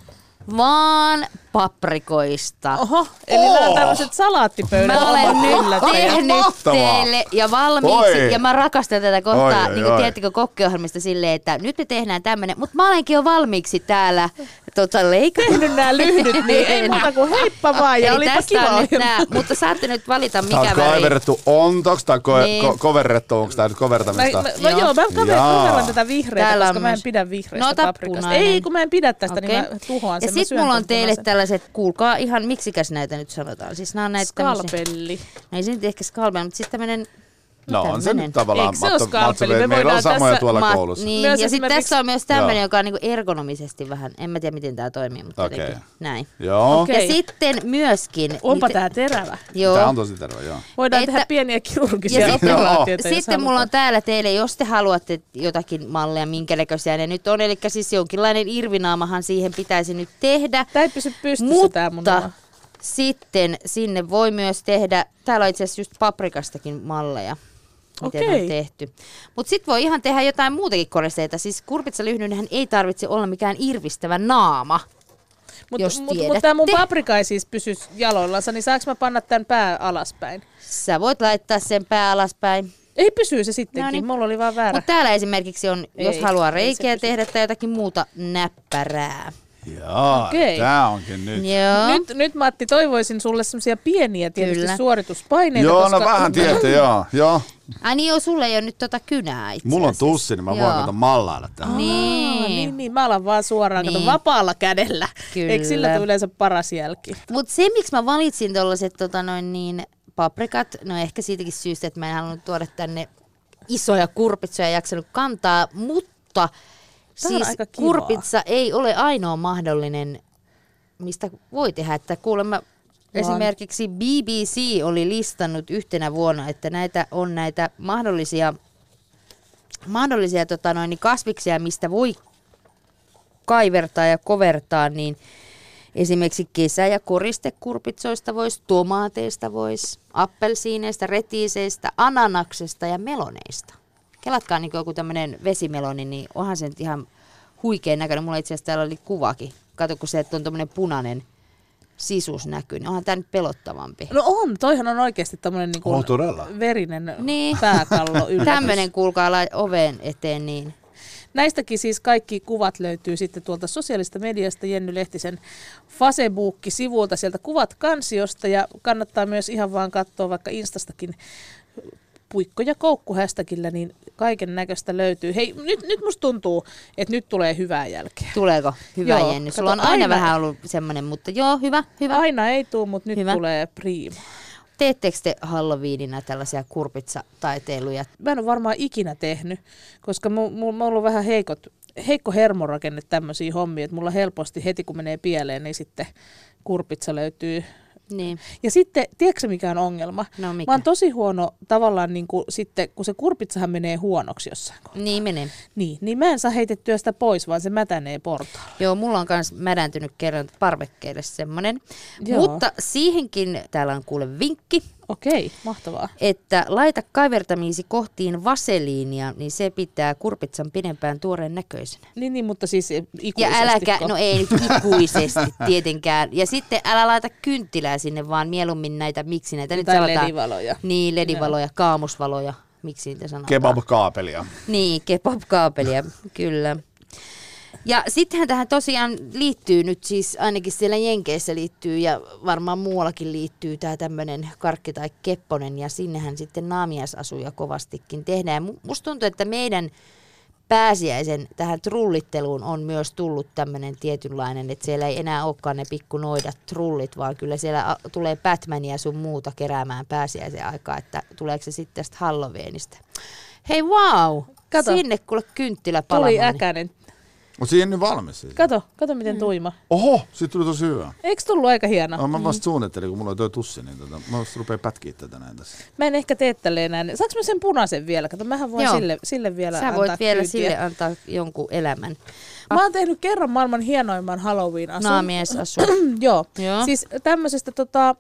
[SPEAKER 1] vaan paprikoista.
[SPEAKER 3] Oho, eli oh. nämä on tämmöiset salaattipöydät.
[SPEAKER 1] Mä olen nyt tehnyt
[SPEAKER 4] Mahtavaa.
[SPEAKER 1] teille ja valmiiksi,
[SPEAKER 4] Oi.
[SPEAKER 1] ja mä rakastan tätä kohtaa,
[SPEAKER 4] Oi, oi,
[SPEAKER 1] niin kuin tiedättekö kokkiohjelmista silleen, että nyt me tehdään tämmönen, mutta mä olenkin jo valmiiksi täällä tota, leikannut.
[SPEAKER 3] tehnyt nämä lyhdyt, niin ei muuta kuin heippa vaan ja
[SPEAKER 1] Eli
[SPEAKER 3] olipa
[SPEAKER 1] tästä
[SPEAKER 3] kiva
[SPEAKER 1] on nyt nää, mutta saatte nyt valita
[SPEAKER 4] Tää on
[SPEAKER 1] mikä väri.
[SPEAKER 4] kaiverrettu ontoksi tai ko-
[SPEAKER 1] Niin.
[SPEAKER 4] ko- koverrettu, onko tää nyt
[SPEAKER 3] Mä,
[SPEAKER 4] kovertamista?
[SPEAKER 3] mä, no
[SPEAKER 1] Joo.
[SPEAKER 3] mä kaver,
[SPEAKER 4] Jaa.
[SPEAKER 3] kaveran tätä vihreää,
[SPEAKER 1] on
[SPEAKER 3] koska mä en pidä vihreästä
[SPEAKER 1] No,
[SPEAKER 3] paprikasta. Ei, kun mä en pidä tästä,
[SPEAKER 1] Okei.
[SPEAKER 3] niin mä tuhoan sen.
[SPEAKER 1] Ja
[SPEAKER 3] mä
[SPEAKER 1] sit
[SPEAKER 3] syön
[SPEAKER 1] mulla on teille tällaiset, kuulkaa ihan, miksikäs näitä nyt sanotaan. Siis nämä on näitä tämmöisiä,
[SPEAKER 3] Skalpelli.
[SPEAKER 1] no ei se nyt ehkä skalpel, mutta siis tämmönen,
[SPEAKER 4] No on se nyt tavallaan,
[SPEAKER 3] Eikö se
[SPEAKER 4] Matto? Matto,
[SPEAKER 3] Me
[SPEAKER 4] meillä on
[SPEAKER 3] voidaan
[SPEAKER 4] samoja
[SPEAKER 3] tässä-
[SPEAKER 4] tuolla
[SPEAKER 1] Ma-
[SPEAKER 4] koulussa.
[SPEAKER 1] Niin,
[SPEAKER 3] Myös
[SPEAKER 1] ja sitten tässä on myös tämmöinen, joka on niinku ergonomisesti vähän, en mä tiedä miten tämä toimii, mutta
[SPEAKER 4] Okei.
[SPEAKER 1] jotenkin näin.
[SPEAKER 4] Joo,
[SPEAKER 3] Okei.
[SPEAKER 1] Ja sitten myöskin...
[SPEAKER 3] Onpa
[SPEAKER 1] niin
[SPEAKER 3] tää terävä.
[SPEAKER 1] Joo.
[SPEAKER 4] tää on tosi terve, joo.
[SPEAKER 3] Voidaan
[SPEAKER 1] Että-
[SPEAKER 3] tehdä pieniä kirurgisia
[SPEAKER 1] Ja sitten,
[SPEAKER 3] operaatioita, jos
[SPEAKER 1] sitten mulla on täällä teille, jos te haluatte jotakin malleja, minkä näköisiä ne nyt on. Eli siis jonkinlainen irvinaamahan siihen pitäisi nyt tehdä.
[SPEAKER 3] Tää ei pysy pystyssä mun
[SPEAKER 1] Mutta
[SPEAKER 3] oma.
[SPEAKER 1] sitten sinne voi myös tehdä, täällä on itse asiassa just paprikastakin malleja, miten
[SPEAKER 3] Okei.
[SPEAKER 1] on tehty. Mutta sitten voi ihan tehdä jotain muutakin koristeita. Siis kurpitsalyhdynhän ei tarvitse olla mikään irvistävä naama.
[SPEAKER 3] Mutta
[SPEAKER 1] jos
[SPEAKER 3] mut, mut tää mun paprika ei siis pysy jaloillansa, niin saanko mä panna tän pää alaspäin?
[SPEAKER 1] Sä voit laittaa sen pää alaspäin.
[SPEAKER 3] Ei pysyy se sittenkin,
[SPEAKER 1] No niin.
[SPEAKER 3] mulla oli vaan väärä.
[SPEAKER 1] Mutta täällä esimerkiksi on, jos
[SPEAKER 3] Ei,
[SPEAKER 1] haluaa
[SPEAKER 3] ei se
[SPEAKER 1] reikiä
[SPEAKER 3] pysy.
[SPEAKER 1] tehdä tai jotakin muuta näppärää.
[SPEAKER 4] Jaa,
[SPEAKER 3] Okei.
[SPEAKER 4] tää onkin nyt.
[SPEAKER 1] Joo.
[SPEAKER 3] Nyt, nyt Matti, toivoisin sulle semmoisia pieniä tietysti
[SPEAKER 1] Kyllä.
[SPEAKER 3] suorituspaineita.
[SPEAKER 4] Joo,
[SPEAKER 3] koska...
[SPEAKER 4] no vähän tiedätte, joo. joo.
[SPEAKER 1] Ai niin joo, sulle ei ole nyt tota kynää itse
[SPEAKER 4] Mulla on tussi, niin mä voin
[SPEAKER 1] Joo.
[SPEAKER 4] kato mallailla tähän.
[SPEAKER 3] Aa,
[SPEAKER 1] Niin.
[SPEAKER 3] niin, niin, mä alan vaan suoraan, niin. kato vapaalla kädellä.
[SPEAKER 1] Kyllä.
[SPEAKER 3] Eikö sillä tule yleensä paras jälki?
[SPEAKER 1] Mutta se, miksi mä valitsin tuollaiset tota noin niin, paprikat, no ehkä siitäkin syystä, että mä en halunnut tuoda tänne isoja kurpitsoja ja jaksanut kantaa, mutta
[SPEAKER 3] On
[SPEAKER 1] siis kurpitsa ei ole ainoa mahdollinen, mistä voi tehdä, että kuulemma esimerkiksi BBC oli listannut yhtenä vuonna, että näitä on näitä mahdollisia, mahdollisia tota noin, niin kasviksia, mistä voi kaivertaa ja kovertaa, niin esimerkiksi kesä- ja koristekurpitsoista voisi, tomaateista voisi, appelsiineista, retiiseistä, ananaksesta ja meloneista. Kelatkaa niin joku tämmöinen vesimeloni, niin onhan se nyt ihan huikean näköinen. Mulla itse asiassa täällä oli kuvakin. Kato, kun se, että on tämmöinen punainen sisus näkyy, niin onhan tämä nyt pelottavampi.
[SPEAKER 3] No on, toihan on oikeasti tämmöinen niin
[SPEAKER 4] On todella.
[SPEAKER 3] verinen
[SPEAKER 1] Niin.
[SPEAKER 3] pääkallo yllätys.
[SPEAKER 1] Tämmöinen kuulkaa lai- oven eteen, niin
[SPEAKER 3] Näistäkin siis kaikki kuvat löytyy sitten tuolta sosiaalista mediasta Jenny Lehtisen Facebook-sivulta, sieltä kuvat kansiosta ja kannattaa myös ihan vaan katsoa vaikka Instastakin puikko ja koukku hashtagillä, niin kaiken näköistä löytyy. Hei, nyt, nyt musta tuntuu, että nyt tulee hyvää jälkeä.
[SPEAKER 1] tuleeko hyvä
[SPEAKER 3] Joo,
[SPEAKER 1] Jenny? Sulla on aina,
[SPEAKER 3] aina-
[SPEAKER 1] vähän ollut semmoinen, mutta joo, hyvä, hyvä.
[SPEAKER 3] Aina ei tuu, mutta nyt
[SPEAKER 1] Hyvä.
[SPEAKER 3] tulee priima.
[SPEAKER 1] Teettekö te Halloweenina tällaisia kurpitsataiteiluja?
[SPEAKER 3] Mä en ole varmaan ikinä tehnyt, koska mulla mu, mu, on ollut vähän heikot, heikko hermorakenne tämmöisiä hommia, että mulla helposti heti kun menee pieleen, niin sitten kurpitsa löytyy.
[SPEAKER 1] Niin.
[SPEAKER 3] Ja sitten, tiedätkö mikä on ongelma?
[SPEAKER 1] No mikä?
[SPEAKER 3] Mä oon tosi huono tavallaan niin kuin sitten, kun se kurpitsahan menee huonoksi jossain kohtaa.
[SPEAKER 1] Niin menee.
[SPEAKER 3] Niin, niin mä en saa heitettyä sitä pois, vaan se mätänee portaalla.
[SPEAKER 1] Joo, mulla on myös mädäntynyt kerran parvekkeelle semmoinen.
[SPEAKER 3] Joo.
[SPEAKER 1] Mutta siihenkin täällä on kuule vinkki,
[SPEAKER 3] Okei, mahtavaa.
[SPEAKER 1] että laita kaivertamiisi kohtiin vaseliinia, niin se pitää kurpitsan pidempään tuoreen näköisenä.
[SPEAKER 3] Niin, niin mutta siis
[SPEAKER 1] Ja
[SPEAKER 3] ikuisesti.
[SPEAKER 1] äläkä, no ei nyt ikuisesti tietenkään. Ja sitten älä laita kynttilää sinne, vaan mieluummin näitä, miksi näitä nyt
[SPEAKER 3] Tai
[SPEAKER 1] sanotaan.
[SPEAKER 3] ledivaloja.
[SPEAKER 1] Niin, ledivaloja, kaamusvaloja, miksi niitä sanotaan.
[SPEAKER 4] Kebab-kaapelia.
[SPEAKER 1] Niin, kebab-kaapelia, kyllä. Ja sittenhän tähän tosiaan liittyy nyt siis, ainakin siellä Jenkeissä liittyy ja varmaan muuallakin liittyy tämä tämmöinen karkki tai kepponen ja sinnehän sitten naamiaisasuja kovastikin tehdään. Ja musta tuntuu, että meidän pääsiäisen tähän trullitteluun on myös tullut tämmöinen tietynlainen, että siellä ei enää olekaan ne pikkunoidat trullit, vaan kyllä siellä tulee Batmania sun muuta keräämään pääsiäisen aikaa, että tuleeko se sitten tästä Halloweenista. Hei wow! Kato. Sinne kuule kynttilä.
[SPEAKER 3] Tuli äkäinen
[SPEAKER 4] mutta siihen nyt valmis siis.
[SPEAKER 3] Kato, kato miten mm. tuima.
[SPEAKER 4] Oho, siitä tuli tosi hyvä.
[SPEAKER 3] Eikö tullut aika hieno?
[SPEAKER 4] No, mä vasta mm. suunnittelin, kun mulla oli toi tussi, niin tota, mä vasta rupean pätkiä tätä näin tässä.
[SPEAKER 3] Mä en ehkä tee tälleen näin. Saanko mä sen punaisen vielä? Kato, mähän voin sille, sille vielä
[SPEAKER 1] Sä
[SPEAKER 3] antaa
[SPEAKER 1] voit vielä
[SPEAKER 3] kyytiä.
[SPEAKER 1] sille antaa jonkun elämän.
[SPEAKER 3] Mä oon tehnyt kerran maailman hienoimman Halloween-asun.
[SPEAKER 1] Naamiesasu.
[SPEAKER 3] Joo.
[SPEAKER 1] Joo.
[SPEAKER 3] Siis tämmöisestä tota,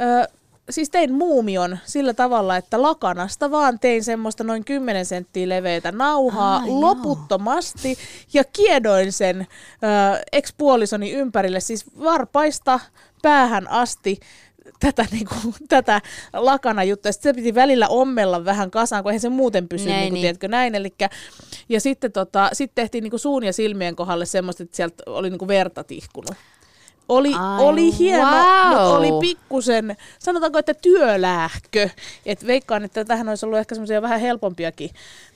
[SPEAKER 3] ö, siis tein muumion sillä tavalla, että lakanasta vaan tein semmoista noin 10 senttiä leveitä nauhaa
[SPEAKER 1] Ah,
[SPEAKER 3] ah,
[SPEAKER 1] joo.
[SPEAKER 3] loputtomasti ja kiedoin sen ö, ex-puolisoni ympärille, siis varpaista päähän asti tätä, niinku, tätä lakana juttua. Sitten se piti välillä ommella vähän kasaan, kun eihän se muuten pysy,
[SPEAKER 1] Näin,
[SPEAKER 3] niinku,
[SPEAKER 1] niin.
[SPEAKER 3] tiedätkö, näin. Elikkä, ja sitten tota, sit tehtiin niinku suun ja silmien kohdalle semmoista, että sieltä oli niinku verta tihkunut. Oli,
[SPEAKER 1] Ai,
[SPEAKER 3] oli hieno,
[SPEAKER 1] wow.
[SPEAKER 3] mutta oli pikkusen, sanotaanko, että työlähkö. Et veikkaan, että tähän olisi ollut ehkä semmoisia vähän helpompiakin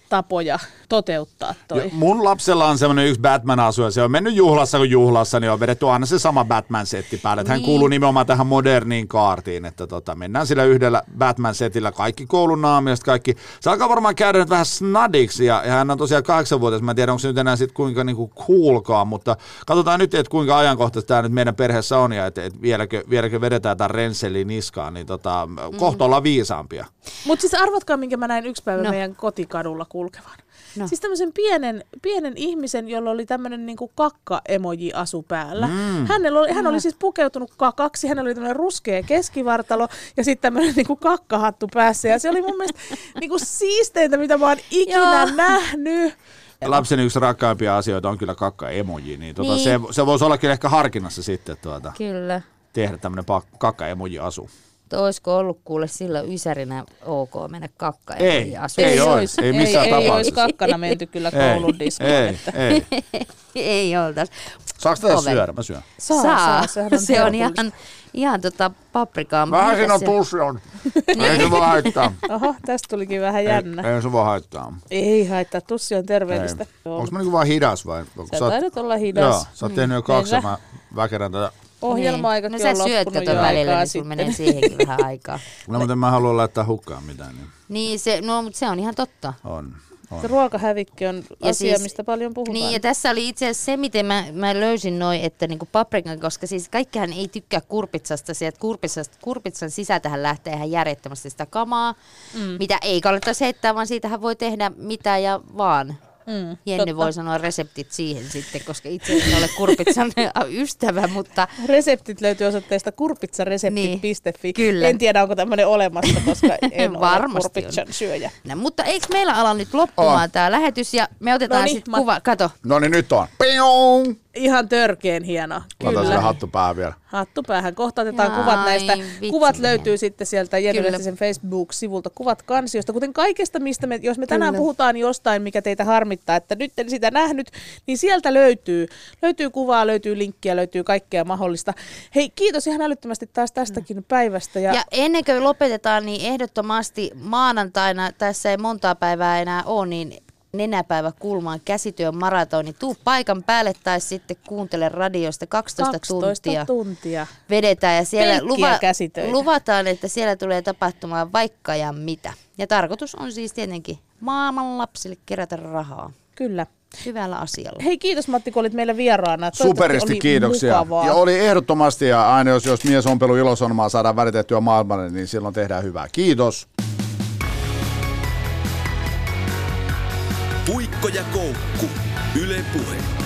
[SPEAKER 3] tapoja toteuttaa toi.
[SPEAKER 4] Ja mun lapsella on semmoinen yksi Batman-asu ja se on mennyt juhlassa kuin juhlassa, niin on vedetty aina se sama Batman-setti päälle. Niin. Hän
[SPEAKER 1] Niin.
[SPEAKER 4] kuuluu nimenomaan tähän moderniin kaartiin, että tota, mennään sillä yhdellä Batman-setillä kaikki koulun naamiasta, kaikki. Se alkaa varmaan käydä nyt vähän snadiksi ja, ja hän on tosiaan kahdeksanvuotias. Mä en tiedä, onko se nyt enää sit kuinka niinku coolkaan, mutta katsotaan nyt, että kuinka ajankohtaista tämä nyt meidän perheessä on ja että et vieläkö, vieläkö vedetään tämän rensseli niskaan, niin tota, mm. kohta ollaan viisaampia.
[SPEAKER 3] Mutta siis arvatkaa, minkä mä näin yksi päivä
[SPEAKER 1] no.
[SPEAKER 3] meidän kotikadulla kulkevan.
[SPEAKER 1] No.
[SPEAKER 3] Siis tämmöisen pienen, pienen ihmisen, jolla oli tämmöinen niinku kakka-emoji-asu päällä. Mm. Hänellä oli, hän oli siis pukeutunut kakaksi, hänellä oli tämmöinen ruskea keskivartalo ja sitten tämmöinen niinku kakkahattu päässä. Ja se oli mun mielestä niinku siisteintä, mitä mä oon ikinä
[SPEAKER 1] Joo.
[SPEAKER 3] nähnyt.
[SPEAKER 4] Lapsen yksi rakkaimpia asioita on kyllä kakka-emoji, niin, tota,
[SPEAKER 1] Niin.
[SPEAKER 4] Se, se voisi olla kyllä ehkä harkinnassa sitten tuota,
[SPEAKER 1] Kyllä.
[SPEAKER 4] tehdä tämmöinen kakka-emoji-asu.
[SPEAKER 1] Että olisiko ollut kuule silloin ysärinä ok mennä kakka
[SPEAKER 4] Ei,
[SPEAKER 1] asua.
[SPEAKER 4] Ei ois,
[SPEAKER 3] ois.
[SPEAKER 4] ei missään
[SPEAKER 3] ei, ei
[SPEAKER 4] tapauksessa.
[SPEAKER 3] olisi kakkana menty kyllä koulun diskoon.
[SPEAKER 4] ei,
[SPEAKER 3] että.
[SPEAKER 4] ei.
[SPEAKER 1] ei oltaisi.
[SPEAKER 4] Saako tätä syödä? Mä syön.
[SPEAKER 3] Saa,
[SPEAKER 1] Saa.
[SPEAKER 3] saa, on
[SPEAKER 1] se on ihan, ihan tota paprikaa.
[SPEAKER 4] Vähän siinä on
[SPEAKER 1] se-
[SPEAKER 4] tussi on. Ei se voi haittaa.
[SPEAKER 3] Oho, tästä tulikin vähän jännä.
[SPEAKER 4] Ei, ei se voi haittaa.
[SPEAKER 3] Ei haittaa, tussi on terveellistä.
[SPEAKER 4] Onko mä niinku vaan hidas vai?
[SPEAKER 3] Sä taidat olla hidas.
[SPEAKER 4] Joo, sä oot tehnyt jo kaksi ja
[SPEAKER 3] Meillä-
[SPEAKER 4] mä väkerän tätä.
[SPEAKER 3] Ohjelma-aikakin
[SPEAKER 1] niin. No sä
[SPEAKER 3] on
[SPEAKER 1] syöt
[SPEAKER 3] loppunut
[SPEAKER 1] kato välillä,
[SPEAKER 3] aikaa
[SPEAKER 1] niin sulla
[SPEAKER 3] sitten.
[SPEAKER 1] menee siihenkin vähän aikaa.
[SPEAKER 4] No mutta en mä halua laittaa hukkaan mitään. Niin
[SPEAKER 1] Niin, se, no, mutta se on ihan totta.
[SPEAKER 4] on. on.
[SPEAKER 3] Se ruokahävikki on
[SPEAKER 1] Ja
[SPEAKER 3] asia,
[SPEAKER 1] siis-
[SPEAKER 3] mistä paljon puhutaan.
[SPEAKER 1] Niin, ja tässä oli itse asiassa se, miten mä, mä löysin noin, että niinku paprikan, koska siis kaikkihan ei tykkää kurpitsasta, sieltä kurpitsasta, kurpitsan sisältähän lähtee ihan järjettömästi sitä kamaa, mm. mitä ei kannattaisi heittää, vaan siitähän voi tehdä mitä ja vaan.
[SPEAKER 3] Mm,
[SPEAKER 1] Jenny
[SPEAKER 3] totta.
[SPEAKER 1] voi sanoa reseptit siihen sitten, koska itse en ole kurpitsan ystävä, mutta
[SPEAKER 3] Reseptit löytyy osoitteesta kurpitsareseptit.fi.
[SPEAKER 1] Niin, kyllä.
[SPEAKER 3] En tiedä, onko tämmöinen olemassa, koska en
[SPEAKER 1] Varmasti
[SPEAKER 3] ole kurpitsan syöjä.
[SPEAKER 1] no, mutta eikö meillä ala nyt loppumaan
[SPEAKER 4] On.
[SPEAKER 1] tämä lähetys ja me otetaan
[SPEAKER 3] Noniin,
[SPEAKER 1] sitten
[SPEAKER 3] Matti.
[SPEAKER 1] kuva, kato,
[SPEAKER 4] No niin nyt on. Piong!
[SPEAKER 3] Ihan törkeen hieno. Kyllä.
[SPEAKER 4] hattu päähän vielä.
[SPEAKER 3] Hattu päähän. Kohta otetaan
[SPEAKER 1] Ai,
[SPEAKER 3] kuvat näistä.
[SPEAKER 1] vitsi
[SPEAKER 3] Kuvat löytyy sitten sieltä Jenny Facebook-sivulta. Kuvat kansiosta. Kuten kaikesta, mistä me, jos me tänään
[SPEAKER 1] Kyllä.
[SPEAKER 3] puhutaan jostain, mikä teitä harmittaa, että nyt en sitä nähnyt, niin sieltä löytyy. Löytyy kuvaa, löytyy linkkiä, löytyy kaikkea mahdollista. Hei, kiitos ihan älyttömästi taas tästäkin päivästä. Ja,
[SPEAKER 1] Ja ennen kuin lopetetaan, niin ehdottomasti maanantaina, tässä ei montaa päivää enää ole, niin nenäpäivä kulmaan käsityön maratoni. Tuu paikan päälle tai sitten kuuntele radiosta 12,
[SPEAKER 3] 12
[SPEAKER 1] tuntia.
[SPEAKER 3] tuntia.
[SPEAKER 1] Vedetään ja siellä
[SPEAKER 3] käsitöitä.
[SPEAKER 1] luvataan, että siellä tulee tapahtumaan vaikka ja mitä. Ja tarkoitus on siis tietenkin maailman lapsille kerätä rahaa.
[SPEAKER 3] Kyllä.
[SPEAKER 1] Hyvällä asialla.
[SPEAKER 3] Hei, kiitos Matti, kun olit meillä vieraana.
[SPEAKER 4] Superisti
[SPEAKER 3] oli
[SPEAKER 4] kiitoksia.
[SPEAKER 3] Mukavaa.
[SPEAKER 4] Ja oli ehdottomasti, ja aina jos, jos mies ompelu ilosanomaa saadaan välitettyä maailmalle, niin silloin tehdään hyvää. Kiitos.
[SPEAKER 2] Puikko ja koukku. Yle Puhe.